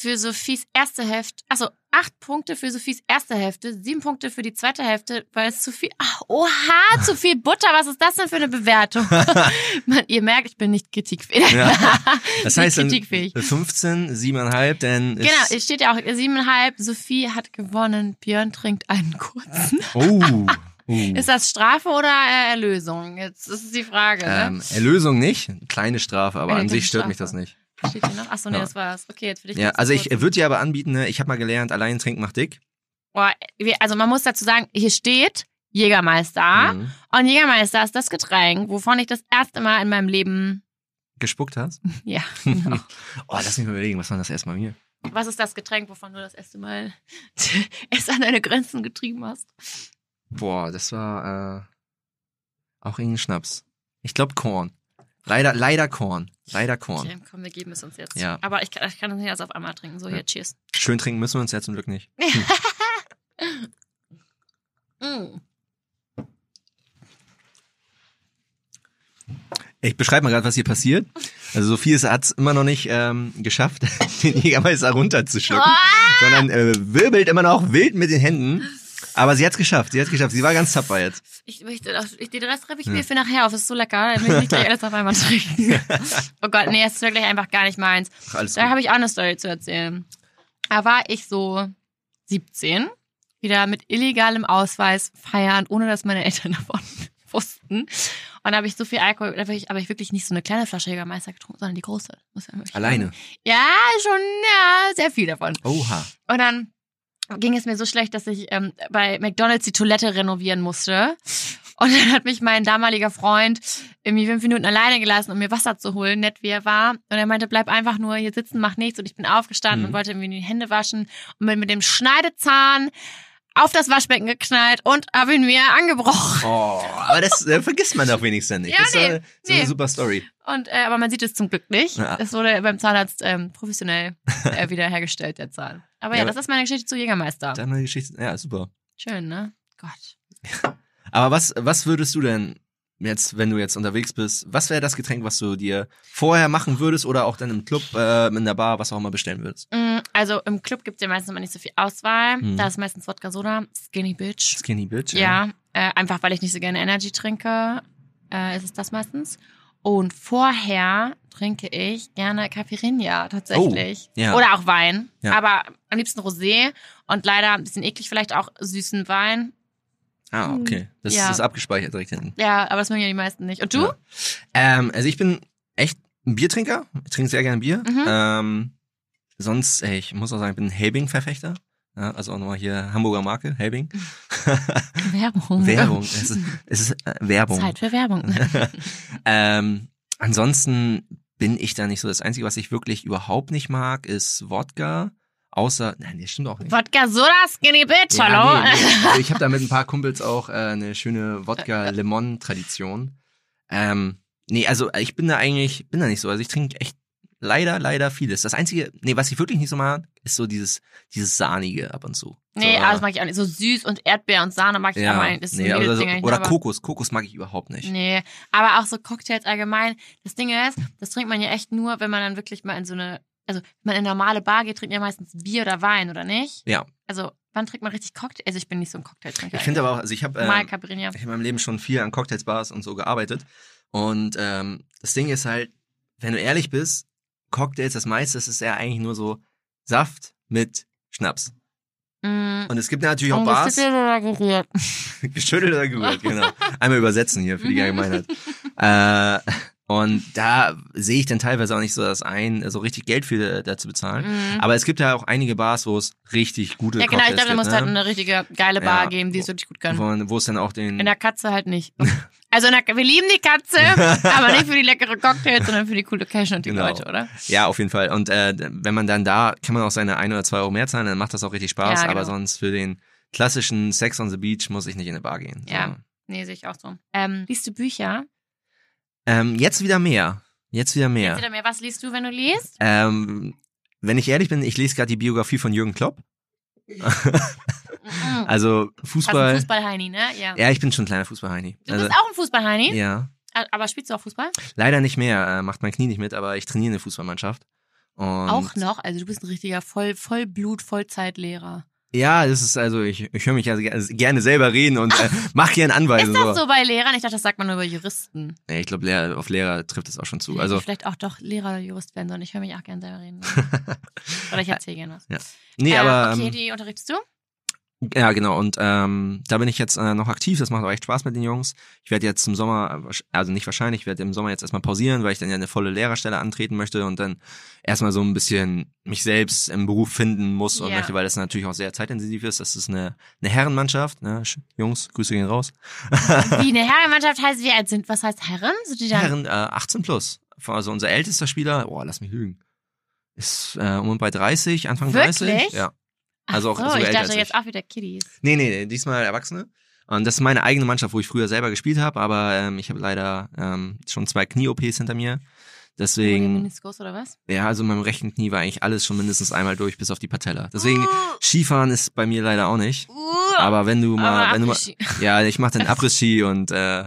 für Sophies erste Hälfte, also acht Punkte für Sophies erste Hälfte, sieben Punkte für die zweite Hälfte, weil es zu viel, ach, oha, zu viel Butter, was ist das denn für eine Bewertung? Man, ihr merkt, ich bin nicht kritikfähig. Ja. Das heißt kritikfähig. 15, 7,5, denn Genau, es steht ja auch siebeneinhalb, Sophie hat gewonnen, Björn trinkt einen kurzen. Oh. Uh. Ist das Strafe oder äh, Erlösung? Jetzt ist es die Frage, ne? ähm, Erlösung nicht, kleine Strafe, aber Eine an sich stört mich Strafe. das nicht. Steht hier noch? Achso, nee, Ja. das war's. Okay, jetzt will ich Ja, also ich würde dir aber anbieten, ne, ich habe mal gelernt, allein trinken macht dick. Boah, also man muss dazu sagen, hier steht Jägermeister. Mhm. Und Jägermeister ist das Getränk, wovon ich das erste Mal in meinem Leben, Gespuckt hast? ja, genau. Oh, lass mich mal überlegen, was war das erstmal mir? Was ist das Getränk, wovon du das erste Mal es an deine Grenzen getrieben hast? Boah, das war äh, auch irgendein Schnaps. Ich glaube Korn. Leider, leider Korn. Leider Korn. Okay, komm, wir geben es uns jetzt. Ja. Aber ich kann, ich kann das nicht alles auf einmal trinken. So, Ja. hier, cheers. Schön trinken müssen wir uns ja zum Glück nicht. Mm. Ich beschreibe mal gerade, was hier passiert. Also Sophie hat es immer noch nicht ähm, geschafft, den Jägermeister runterzuschlucken, Ah! sondern äh, wirbelt immer noch wild mit den Händen. Aber sie hat es geschafft, sie hat es geschafft. Sie war ganz tapfer jetzt. Ich möchte, das- ich, den Rest schreibe ich mir für nachher auf. Es ist so lecker. Ich will nicht gleich alles auf einmal trinken. oh Gott, nee, es ist wirklich einfach gar nicht meins. Ach, Da habe ich auch eine Story zu erzählen. Da war ich so 17, wieder mit illegalem Ausweis feiern, ohne dass meine Eltern davon wussten. Und da habe ich so viel Alkohol, da habe ich, aber ich wirklich nicht so eine kleine Flasche Jägermeister getrunken, sondern die große. Muss ja Alleine. sagen. Ja, schon, ja, sehr viel davon. Oha. Und dann ging es mir so schlecht, dass ich ähm, bei McDonalds die Toilette renovieren musste. Und dann hat mich mein damaliger Freund irgendwie fünf Minuten alleine gelassen, um mir Wasser zu holen, nett wie er war. Und er meinte, bleib einfach nur hier sitzen, mach nichts. Und ich bin aufgestanden Mhm. und wollte irgendwie die Hände waschen und bin mit dem Schneidezahn auf das Waschbecken geknallt und habe ihn mir angebrochen. Oh, aber das äh, vergisst man doch wenigstens nicht. Ja, das ist, nee, äh, so eine nee. super Story. Und äh, aber man sieht es zum Glück nicht. Ja. Es wurde beim Zahnarzt ähm, professionell äh, wiederhergestellt, der Zahn. Aber ja, Ja, das ist meine Geschichte zu Jägermeister. Deine Geschichte, ja, super. Schön, ne? Gott. Aber was, was würdest du denn jetzt, wenn du jetzt unterwegs bist, was wäre das Getränk, was du dir vorher machen würdest oder auch dann im Club, äh, in der Bar, was auch immer bestellen würdest? Mm, Also im Club gibt es ja meistens immer nicht so viel Auswahl. Mhm. Da ist meistens Wodka Soda, Skinny Bitch. Skinny Bitch? Ja, äh, einfach weil ich nicht so gerne Energy trinke, äh, ist es das meistens. Und vorher trinke ich gerne Caipirinha tatsächlich. Oh, ja. Oder auch Wein. Ja. Aber am liebsten Rosé und leider ein bisschen eklig vielleicht auch süßen Wein. Ah, okay. Das Ja. ist abgespeichert direkt hinten. Ja, aber das mögen ja die meisten nicht. Und du? Ja. Ähm, also ich bin echt ein Biertrinker. Ich trinke sehr gerne Bier. Mhm. Ähm, sonst, ey, ich muss auch sagen, ich bin ein Helbing-Verfechter. Ja, also auch nochmal hier Hamburger Marke, Helbing. Werbung. Werbung. Es ist, es ist äh, Werbung. Zeit für Werbung. ähm, ansonsten bin ich da nicht so. Das Einzige, was ich wirklich überhaupt nicht mag, ist Wodka. Außer, nein, das stimmt auch nicht. Wodka Soda, Skinny Bitch, Ja, hallo? nee, nee. Also ich habe da mit ein paar Kumpels auch äh, eine schöne Wodka-Lemon-Tradition. Ähm, nee, also ich bin da eigentlich, bin da nicht so. Also ich trinke echt leider, leider vieles. Das Einzige, nee, was ich wirklich nicht so mag, ist so dieses, dieses Sahnige ab und zu. Nee, so, aber das mag ich auch nicht. So süß und Erdbeer und Sahne mag ich ja, auch ist nee, so, Mädelsding eigentlich, oder Kokos. Kokos mag ich überhaupt nicht. Nee, aber auch so Cocktails allgemein. Das Ding ist, das trinkt man ja echt nur, wenn man dann wirklich mal in so eine, also wenn man in eine normale Bar geht, trinkt man ja meistens Bier oder Wein, oder nicht? Ja. Also, wann trinkt man richtig Cocktail? Also ich bin nicht so ein Cocktailtrinker. Ich finde aber auch, also ich habe ähm, Caipirinha. ich hab in meinem Leben schon viel an Cocktails, Bars und so gearbeitet. Und ähm, das Ding ist halt, wenn du ehrlich bist, Cocktails, das meiste, das ist ja eigentlich nur so Saft mit Schnaps. Mm. Und es gibt natürlich auch Bars, Ungeschüttelt oder gerührt? geschüttelt oder gerührt, genau. Einmal übersetzen hier für die Allgemeinheit. äh, und da sehe ich dann teilweise auch nicht so das ein, so richtig Geld für da zu bezahlen. Mm. Aber es gibt ja auch einige Bars, wo es richtig gute Ja, genau, ich Cocktails glaube, da muss gibt, halt ne? eine richtige geile Bar Ja. geben, die es wirklich gut können. wo, wo es dann auch den In der Katze halt nicht. Also in der, wir lieben die Katze, aber nicht für die leckere Cocktails, sondern für die coole Location und die Genau. Leute, oder? Ja, auf jeden Fall. Und äh, wenn man dann da, kann man auch seine ein oder zwei Euro mehr zahlen, dann macht das auch richtig Spaß. Ja, genau. Aber sonst für den klassischen Sex on the Beach muss ich nicht in eine Bar gehen. Ja. Nee, sehe ich auch so. Ähm, liest du Bücher? Ähm, jetzt wieder mehr. Jetzt wieder mehr. Jetzt wieder mehr. Was liest du, wenn du liest? Ähm, wenn ich ehrlich bin, ich lese gerade die Biografie von Jürgen Klopp. Mhm. Also Fußball. ein Fußball-Heini, ne? Ja. Ja, ich bin schon ein kleiner Fußballheini. Du Also, bist auch ein Fußball-Heini? ja. Aber spielst du auch Fußball? Leider nicht mehr, äh, macht mein Knie nicht mit, aber ich trainiere eine Fußballmannschaft. Auch noch? Also du bist ein richtiger Voll Vollblut, Vollzeitlehrer. Ja, das ist also, ich, ich höre mich ja ge- gerne selber reden und äh, mach gerne Anweisungen. Ist das so bei Lehrern? Ich dachte, das sagt man nur über Juristen. Nee, ich glaube, Lehrer, auf Lehrer trifft es auch schon zu. Also, ich vielleicht auch doch Lehrer oder Jurist werden sollen. Ich höre mich auch gerne selber reden. oder ich erzähle gerne was. Ja. nee, Äh, aber Okay, ähm, die unterrichtest du? Ja, genau. Und ähm, da bin ich jetzt äh, noch aktiv. Das macht auch echt Spaß mit den Jungs. Ich werde jetzt im Sommer, äh, also nicht wahrscheinlich, ich werde im Sommer jetzt erstmal pausieren, weil ich dann ja eine volle Lehrerstelle antreten möchte und dann erstmal so ein bisschen mich selbst im Beruf finden muss und Ja. möchte, weil das natürlich auch sehr zeitintensiv ist. Das ist eine, eine Herrenmannschaft. Ne? Jungs, Grüße gehen raus. Wie eine Herrenmannschaft heißt, wie alt sind? Was heißt Herren? Sind die dann? Herren äh, 18 plus. Also unser ältester Spieler, boah, lass mich lügen, ist äh, um und bei 30, Anfang Wirklich? 30. Ja. Also auch Ach so, ich älter dachte jetzt ich. auch wieder Kiddies. Nee, nee, nee, diesmal Erwachsene. Und das ist meine eigene Mannschaft, wo ich früher selber gespielt habe, aber ähm, ich habe leider ähm, schon zwei Knie-OPs hinter mir. Deswegen, Meniskus oder was? ja, also in meinem rechten Knie war eigentlich alles schon mindestens einmal durch, bis auf die Patella. Deswegen, Uh, Skifahren ist bei mir leider auch nicht. uh, Aber wenn du mal, aber wenn du mal, ja, ich mach den Après-Ski und äh,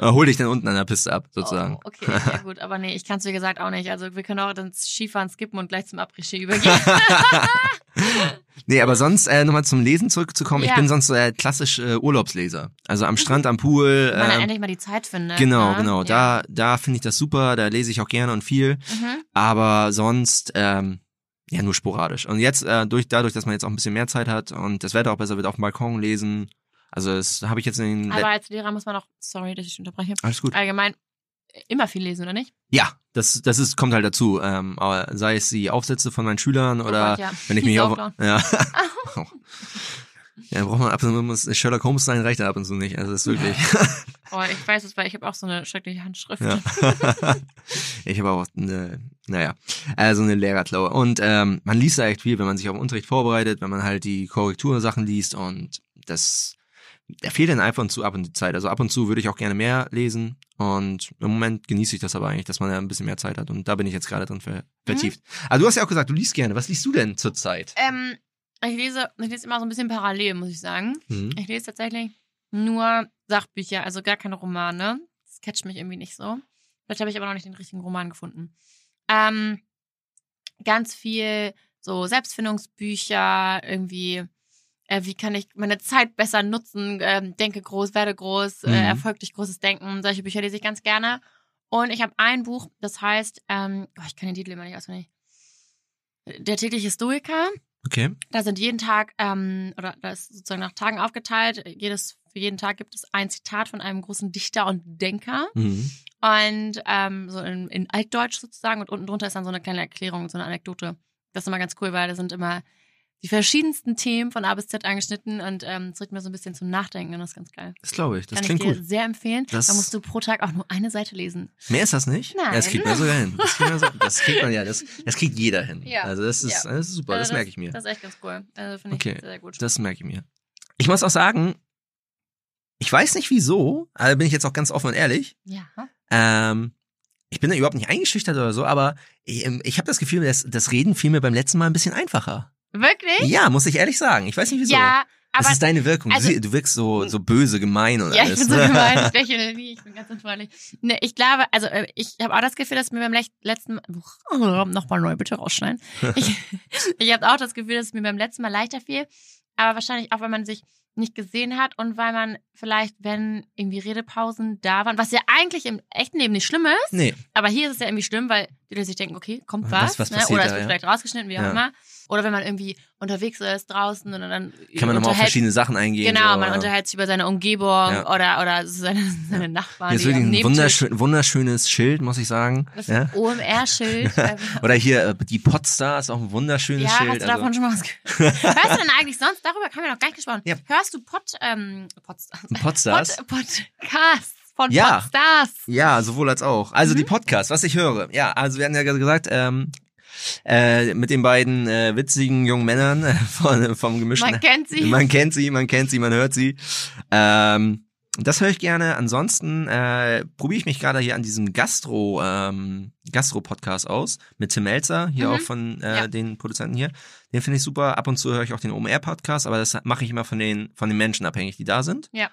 hol dich dann unten an der Piste ab, sozusagen. Oh, okay, ja gut, aber nee, ich kann es wie gesagt auch nicht. Also wir können auch dann Skifahren skippen und gleich zum Après-Ski übergehen. nee, aber sonst äh, nochmal zum Lesen zurückzukommen. Ich Ja. bin sonst äh, klassisch äh, Urlaubsleser. Also am Strand, am Pool. Wenn man ähm, endlich mal die Zeit findet. genau, ne? genau. Ja. Da, da finde ich das super. Da lese ich auch gerne und viel. Mhm. Aber sonst ähm, ja nur sporadisch. Und jetzt äh, durch dadurch, dass man jetzt auch ein bisschen mehr Zeit hat und das Wetter auch besser wird, auf dem Balkon lesen. Also das habe ich jetzt in den... Aber als Lehrer muss man auch, sorry, dass ich unterbreche, Alles gut. allgemein immer viel lesen, oder nicht? Ja, das, das ist, kommt halt dazu. Ähm, aber sei es die Aufsätze von meinen Schülern oder oh Gott, ja. wenn ich mich auf... auflauen. Ja. ja, braucht man ab und zu, muss Sherlock Holmes sein, reicht ab und zu nicht. Also das ist wirklich... Oh, ich weiß es, weil ich habe auch so eine schreckliche Handschrift. Ja. ich habe auch eine, naja, also eine Lehrerklaue. Und ähm, man liest da echt viel, wenn man sich auf den Unterricht vorbereitet, wenn man halt die Korrektursachen liest und das, da fehlt dann einfach und zu ab und zu Zeit. Also ab und zu würde ich auch gerne mehr lesen und im Moment genieße ich das aber eigentlich, dass man da ein bisschen mehr Zeit hat und da bin ich jetzt gerade drin ver vertieft. Also du hast ja auch gesagt, du liest gerne. Was liest du denn zurzeit? Ähm, ich lese, ich lese immer so ein bisschen parallel, muss ich sagen. Hm? Ich lese tatsächlich nur Sachbücher, also gar keine Romane. Das catcht mich irgendwie nicht so. Vielleicht habe ich aber noch nicht den richtigen Roman gefunden. Ähm, ganz viel so Selbstfindungsbücher, irgendwie, äh, wie kann ich meine Zeit besser nutzen, ähm, denke groß, werde groß, Mhm. äh, Erfolg durch großes Denken. Solche Bücher lese ich ganz gerne. Und ich habe ein Buch, das heißt, ähm, oh, ich kann den Titel immer nicht auswendig. Der tägliche Stoiker. Okay. Da sind jeden Tag, ähm, oder da ist sozusagen nach Tagen aufgeteilt. Jedes, für jeden Tag gibt es ein Zitat von einem großen Dichter und Denker. Mhm. Und ähm, so in, in Altdeutsch sozusagen. Und unten drunter ist dann so eine kleine Erklärung, so eine Anekdote. Das ist immer ganz cool, weil da sind immer die verschiedensten Themen von A bis Z angeschnitten und ähm, es regt mir so ein bisschen zum Nachdenken und das ist ganz geil. Das glaube ich. Das Kann klingt ich dir gut. sehr empfehlen. Das- da musst du pro Tag auch nur eine Seite lesen. Mehr ist das nicht? Nein. Ja, das kriegt man sogar hin. Das kriegt, man, so, das kriegt man ja, das, das kriegt jeder hin. Ja. Also das ist, Ja. das ist super, Also das merke ich mir. Das ist echt ganz cool. Also finde Okay. ich sehr, sehr gut. Das merke ich mir. Ich muss auch sagen, ich weiß nicht wieso, also bin ich jetzt auch ganz offen und ehrlich. ja. Ähm, ich bin da überhaupt nicht eingeschüchtert oder so, aber ich, ähm, ich habe das Gefühl, das, das Reden fiel mir beim letzten Mal ein bisschen einfacher. Wirklich? Ja, muss ich ehrlich sagen. Ich weiß nicht wieso. Ja, das aber ist deine Wirkung. also- du, wirkst so, so böse, gemein und Ja, ich alles. bin so gemein. Ich lächle nie, ich bin ganz unfreundlich. Ne, ich glaube, also äh, ich habe auch das Gefühl, dass mir beim letzten Mal, oh, nochmal neu, bitte rausschneiden. Ich, ich habe auch das Gefühl, dass es mir beim letzten Mal leichter fiel, aber wahrscheinlich auch, weil man sich nicht gesehen hat und weil man vielleicht, wenn irgendwie Redepausen da waren, was ja eigentlich im echten Leben nicht schlimm ist, nee, aber hier ist es ja irgendwie schlimm, weil die Leute sich denken, okay, kommt Was- was, was ne? oder es wird ja. vielleicht rausgeschnitten, wie auch Ja. immer. Oder wenn man irgendwie unterwegs ist draußen und dann kann man nochmal auf verschiedene Sachen eingehen. Genau, so, man ja. unterhält sich über seine Umgebung Ja. oder, oder seine, seine Nachbarn. Hier ist wirklich ein wunderschön, wunderschönes Schild, muss ich sagen. Das Ja? OMR-Schild. Oder hier, äh, die Podstar ist auch ein wunderschönes ja, Schild. hast du davon also, schon mal was gehört? Hörst du denn eigentlich sonst? Darüber haben wir noch gar nicht gesprochen. Ja. Hörst du Pod, ähm, Podstars? Podstars? Pod, Podcasts von Ja. Podstars? Ja, sowohl als auch. Also Mhm. die Podcasts, was ich höre. Ja, also wir hatten ja gerade gesagt, ähm, äh, mit den beiden äh, witzigen jungen Männern äh, von, vom gemischten. Man kennt sie. Man kennt sie, man kennt sie, man hört sie. Ähm, das höre ich gerne. Ansonsten äh, probiere ich mich gerade hier an diesem Gastro ähm, Gastro Podcast aus mit Tim Melzer, hier Mhm. auch von äh, Ja. den Produzenten hier. Den finde ich super. Ab und zu höre ich auch den OMR Podcast, aber das mache ich immer von den von den Menschen abhängig, die da sind. Ja.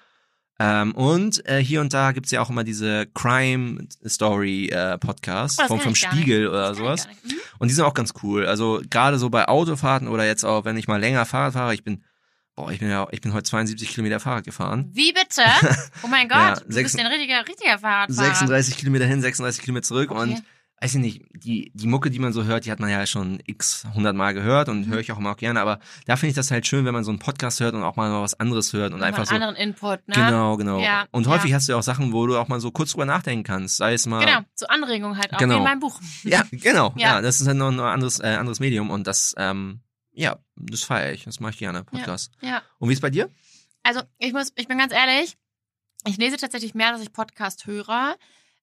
Ähm, und äh, hier und da gibt's ja auch immer diese Crime Story äh, Podcasts Oh, vom, vom Spiegel nicht. oder Das sowas. Mhm. Und die sind auch ganz cool. Also gerade so bei Autofahrten oder jetzt auch, wenn ich mal länger Fahrrad fahre, ich bin, boah, ich bin ja, ich bin heute 72 Kilometer Fahrrad gefahren. Wie bitte? Oh mein Gott, Ja, du sechs- bist ein richtiger, richtiger Fahrradfahrer. 36 Kilometer hin, 36 Kilometer zurück Okay. und weiß ich nicht, die, die Mucke, die man so hört, die hat man ja schon x hundert Mal gehört und Mhm. höre ich auch immer auch gerne, aber da finde ich das halt schön, wenn man so einen Podcast hört und auch mal was anderes hört und Nochmal einfach einen so. anderen Input, ne? Genau, genau. Ja, und häufig ja. hast du ja auch Sachen, wo du auch mal so kurz drüber nachdenken kannst. Sei es mal. Genau, zur Anregung halt auch, Genau. wie in meinem Buch. Ja, genau. Ja. Ja, das ist halt noch ein anderes, äh, anderes Medium und das, ähm, ja, das feiere ich. Das mache ich gerne, Podcast. Ja. Und wie ist bei dir? Also ich muss, ich bin ganz ehrlich, ich lese tatsächlich mehr, dass ich Podcast höre.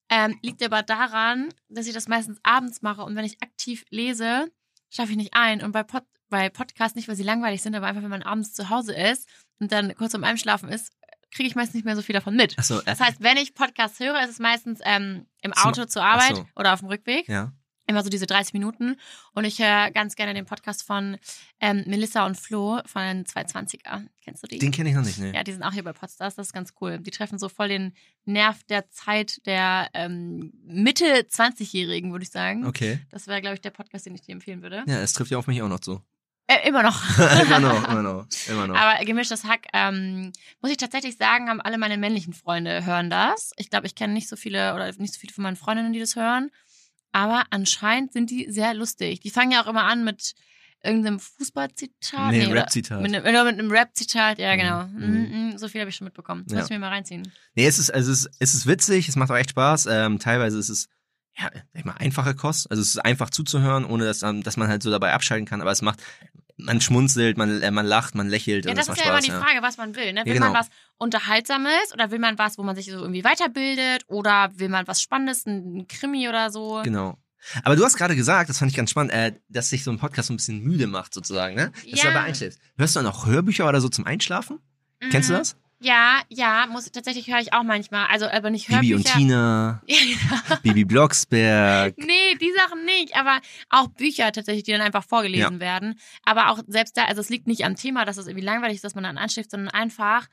Ähm, liegt aber daran, dass ich das meistens abends mache und wenn ich aktiv lese, schaffe ich nicht ein. Und bei, Pod, bei Podcasts nicht, weil sie langweilig sind, aber einfach, wenn man abends zu Hause ist und dann kurz vorm Einschlafen ist, kriege ich meistens nicht mehr so viel davon mit. Achso, äh, Das heißt, wenn ich Podcast höre, ist es meistens ähm, im Auto zur Arbeit so. oder auf dem Rückweg. ja. Immer so diese 30 Minuten. Und ich höre ganz gerne den Podcast von ähm, Melissa und Flo von den 220er. Kennst du die? Den kenne ich noch nicht, ne. Ja, die sind auch hier bei Podstars, das ist ganz cool. Die treffen so voll den Nerv der Zeit der ähm, Mitte 20-Jährigen, würde ich sagen. Okay. Das wäre, glaube ich, der Podcast, den ich dir empfehlen würde. Ja, es trifft ja auf mich auch noch zu. Äh, immer noch. immer noch, immer noch, immer noch. Aber gemischtes Hack, ähm, muss ich tatsächlich sagen, haben alle meine männlichen Freunde hören das. Ich glaube, ich kenne nicht so viele oder nicht so viele von meinen Freundinnen, die das hören. Aber anscheinend sind die sehr lustig. Die fangen ja auch immer an mit irgendeinem Fußballzitat. Nee, oder Rap-Zitat. Mit, mit einem Rap-Zitat, ja, genau. Mhm. Mhm. Mhm. So viel habe ich schon mitbekommen. Ja. Muss ich mir mal reinziehen. Nee, es ist, also es ist, es ist witzig, es macht auch echt Spaß. Ähm, teilweise ist es, ja, sag ich mal, einfache Kost. Also es ist einfach zuzuhören, ohne dass, ähm, dass man halt so dabei abschalten kann. Aber es macht, man schmunzelt, man, äh, man lacht, man lächelt. Ja, und das ist ja immer die Frage, was man will. Ne? Ja, Will genau. man was Unterhaltsames oder will man was, wo man sich so irgendwie weiterbildet oder will man was Spannendes, ein Krimi oder so? Genau. Aber du hast gerade gesagt, das fand ich ganz spannend, äh, dass sich so ein Podcast so ein bisschen müde macht, sozusagen, ne? Dass du Ja. dabei einschläfst. Hörst du dann auch Hörbücher oder so zum Einschlafen? Kennst du Mhm. das? Ja, ja, muss tatsächlich höre ich auch manchmal. Also aber nicht Hörbücher. Bibi und Tina, Ja, genau. Bibi Blocksberg. Nee, die Sachen nicht, aber auch Bücher tatsächlich, die dann einfach vorgelesen werden. Aber auch selbst da, also es liegt nicht am Thema, dass es irgendwie langweilig ist, dass man dann anschläft, sondern einfach,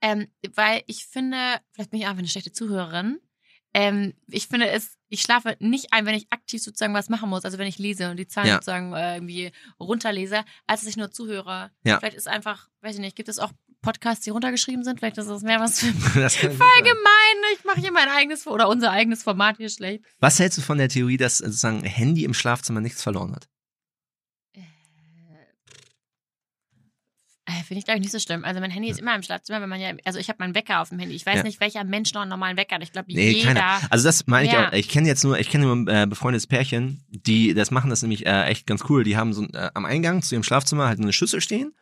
ähm, weil ich finde, vielleicht bin ich einfach eine schlechte Zuhörerin. Ähm, ich finde es, ich schlafe nicht ein, wenn ich aktiv sozusagen was machen muss, also wenn ich lese und die Zahlen Ja. sozusagen äh, irgendwie runterlese, als dass ich nur zuhöre. Ja. Vielleicht ist einfach, weiß ich nicht, gibt es auch Podcasts, die runtergeschrieben sind? Vielleicht ist das mehr was für Das voll gemein. Ich mache hier mein eigenes oder unser eigenes Format hier schlecht. Was hältst du von der Theorie, dass äh, sozusagen Handy im Schlafzimmer nichts verloren hat? Äh, Finde ich, glaube ich, nicht so schlimm. Also mein Handy ist immer im Schlafzimmer, wenn man ja, also ich habe meinen Wecker auf dem Handy. Ich weiß Ja. nicht, welcher Mensch noch einen normalen Wecker hat. Ich glaube, Nee, jeder. keiner. Also das meine ich Ja. auch. Ich kenne jetzt nur, ich kenne nur ein äh, befreundetes Pärchen, die das machen das nämlich äh, echt ganz cool. Die haben so äh, am Eingang zu ihrem Schlafzimmer halt eine Schüssel stehen,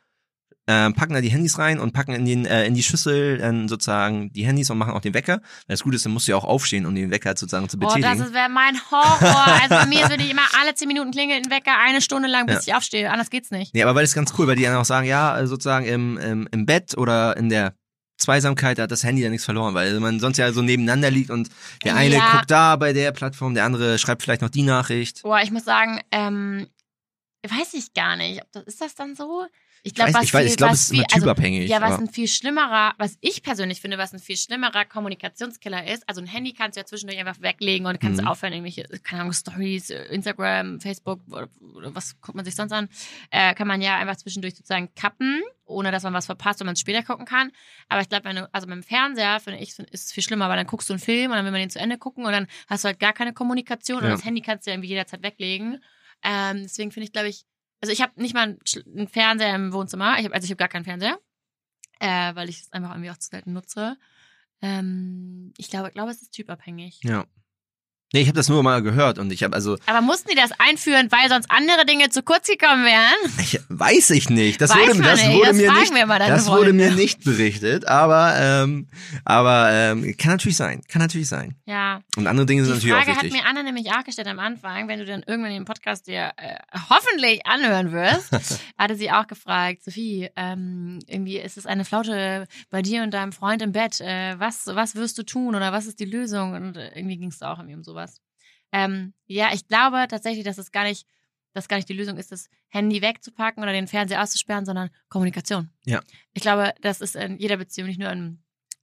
äh, packen da die Handys rein und packen in den äh, in die Schüssel dann sozusagen die Handys und machen auch den Wecker. Weil das Gute ist, dann musst du ja auch aufstehen, um den Wecker sozusagen zu Oh, das betätigen. ist- wäre mein Horror. Also bei mir würde ich immer alle zehn Minuten klingeln, den Wecker eine Stunde lang, bis ich aufstehe. Anders geht's nicht. nee, aber weil das ist ganz cool, weil die dann auch sagen, ja, äh, sozusagen im, im, im Bett oder in der Zweisamkeit hat das Handy ja nichts verloren, weil man sonst ja so nebeneinander liegt und der eine Ja. guckt da bei der Plattform, der andere schreibt vielleicht noch die Nachricht. Boah, ich muss sagen, ähm, weiß ich gar nicht. Ob das, ist das dann so? Ich glaube, was ich, weiß, viel- ich glaube, was es ist viel- immer typabhängig. Ja, was ein viel schlimmerer, was ich persönlich finde, was ein viel schlimmerer Kommunikationskiller ist. Also ein Handy kannst du ja zwischendurch einfach weglegen und kannst Mhm. aufhören, irgendwelche, keine Ahnung, Stories, Instagram, Facebook was guckt man sich sonst an, äh, kann man ja einfach zwischendurch sozusagen kappen, ohne dass man was verpasst und man es später gucken kann. Aber ich glaube, wenn du, also beim Fernseher, finde ich, find- ist es viel schlimmer, weil dann guckst du einen Film und dann will man den zu Ende gucken und dann hast du halt gar keine Kommunikation und Ja. das Handy kannst du ja irgendwie jederzeit weglegen. Ähm, deswegen finde ich, glaube ich, also ich habe nicht mal einen, Fernseher im Wohnzimmer. Ich hab, also ich habe gar keinen Fernseher, äh, weil ich es einfach irgendwie auch zu selten nutze. Ähm, ich glaube, glaube, es ist typabhängig. Ja. Nee, ich habe das nur mal gehört und ich habe also, Aber mussten die das einführen, weil sonst andere Dinge zu kurz gekommen wären? ich, weiß ich nicht. Das Weiß wurde, das nicht. wurde Das mir nicht, das wurde Freunde. mir nicht berichtet, aber ähm, aber ähm, kann natürlich sein, kann natürlich sein. Ja. Und andere Dinge sind Die natürlich Frage auch hat wichtig. mir Anna nämlich auch gestellt am Anfang, wenn du dann irgendwann den Podcast dir äh, hoffentlich anhören wirst, hatte sie auch gefragt, Sophie, ähm, irgendwie ist es eine Flaute bei dir und deinem Freund im Bett. Äh, was, was wirst du tun oder was ist die Lösung? Und äh, irgendwie ging es auch irgendwie um sowas. Ähm, ja, ich glaube tatsächlich, dass es gar nicht, dass gar nicht die Lösung ist, das Handy wegzupacken oder den Fernseher auszusperren, sondern Kommunikation. Ja. Ich glaube, das ist in jeder Beziehung, nicht nur in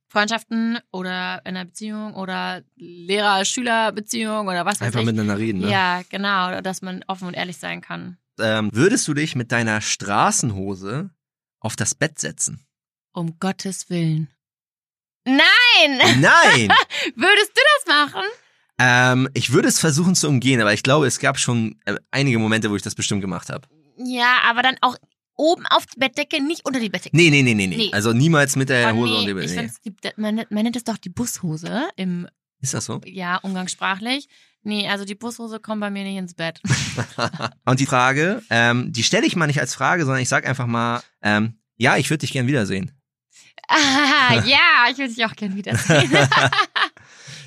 Freundschaften oder in einer Beziehung oder Lehrer-Schüler-Beziehung oder was weiß Einfach ich. miteinander reden. Ne? Ja, genau, dass man offen und ehrlich sein kann. Ähm, würdest du dich mit deiner Straßenhose auf das Bett setzen? Um Gottes Willen. Nein! Nein! Würdest du das machen? Ähm, ich würde es versuchen zu umgehen, aber ich glaube, es gab schon äh, einige Momente, wo ich das bestimmt gemacht habe. Ja, aber dann auch oben auf die Bettdecke, nicht unter die Bettdecke. Nee, nee, nee, nee, nee. Also niemals mit der Oh, Hose nee, und dem ich nee. die, man, nennt- man nennt es doch die Bushose im Ist das so? ja, umgangssprachlich. Nee, also die Bushose kommt bei mir nicht ins Bett. und die Frage, ähm, die stelle ich mal nicht als Frage, sondern ich sag einfach mal, ähm, ja, ich würde dich gern wiedersehen. ah, ja, ich würde dich auch gern wiedersehen.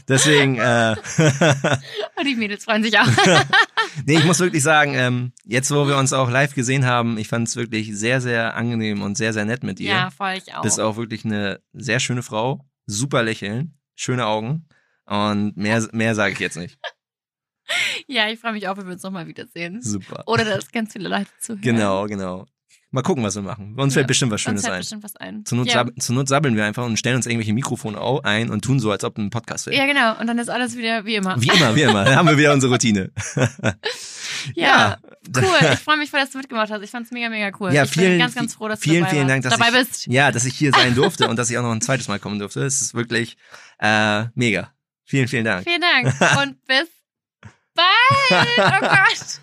Deswegen, äh, Und die Mädels freuen sich auch. nee, ich muss wirklich sagen, ähm, jetzt wo wir uns auch live gesehen haben, ich fand es wirklich sehr, sehr angenehm und sehr, sehr nett mit dir. ja, voll ich auch. Bist auch wirklich eine sehr schöne Frau, super lächeln, schöne Augen und mehr, mehr sage ich jetzt nicht. Ja, ich freue mich auch, wenn wir uns nochmal wiedersehen. Super. Oder dass ganz viele Leute zuhören. Genau, genau. Mal gucken, was wir machen. Uns Ja, fällt bestimmt was Uns Schönes fällt ein. bestimmt was ein. Zur Not, ja. sab zur Not sabbeln wir einfach und stellen uns irgendwelche Mikrofone ein und tun so, als ob ein Podcast wäre. ja, genau. Und dann ist alles wieder wie immer. Wie immer, wie immer. Dann haben wir wieder unsere Routine. Ja, Ja. cool. Ich freue mich voll, dass du mitgemacht hast. Ich fand's mega, mega cool. Ja, ich vielen, bin ganz, ganz froh, dass du vielen, dabei, vielen Dank, dass dabei ich, bist. Ja, dass ich hier sein durfte und dass ich auch noch ein zweites Mal kommen durfte. Es ist wirklich äh, mega. Vielen, vielen Dank. Vielen Dank. Und bis bald. Oh Gott.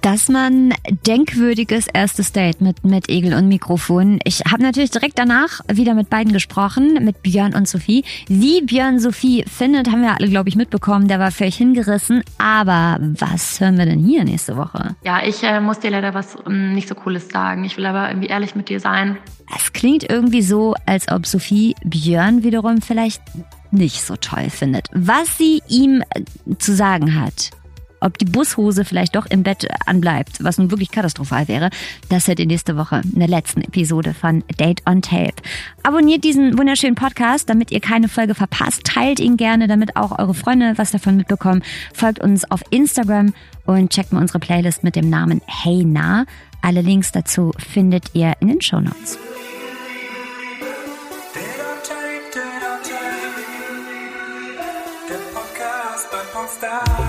Das war ein denkwürdiges erstes Date mit, mit Egel und Mikrofon. Ich habe natürlich direkt danach wieder mit beiden gesprochen, mit Björn und Sophie. Wie Björn Sophie findet, haben wir alle, glaube ich, mitbekommen. Der war völlig hingerissen. Aber was hören wir denn hier nächste Woche? Ja, ich äh, muss dir leider was ähm, nicht so Cooles sagen. Ich will aber irgendwie ehrlich mit dir sein. Es klingt irgendwie so, als ob Sophie Björn wiederum vielleicht nicht so toll findet. Was sie ihm äh, zu sagen hat, ob die Bushose vielleicht doch im Bett anbleibt, was nun wirklich katastrophal wäre, das hört ihr nächste Woche in der letzten Episode von Date on Tape. Abonniert diesen wunderschönen Podcast, damit ihr keine Folge verpasst. Teilt ihn gerne, damit auch eure Freunde was davon mitbekommen. Folgt uns auf Instagram und checkt mal unsere Playlist mit dem Namen Hey Na. Alle Links dazu findet ihr in den Show Notes. Dead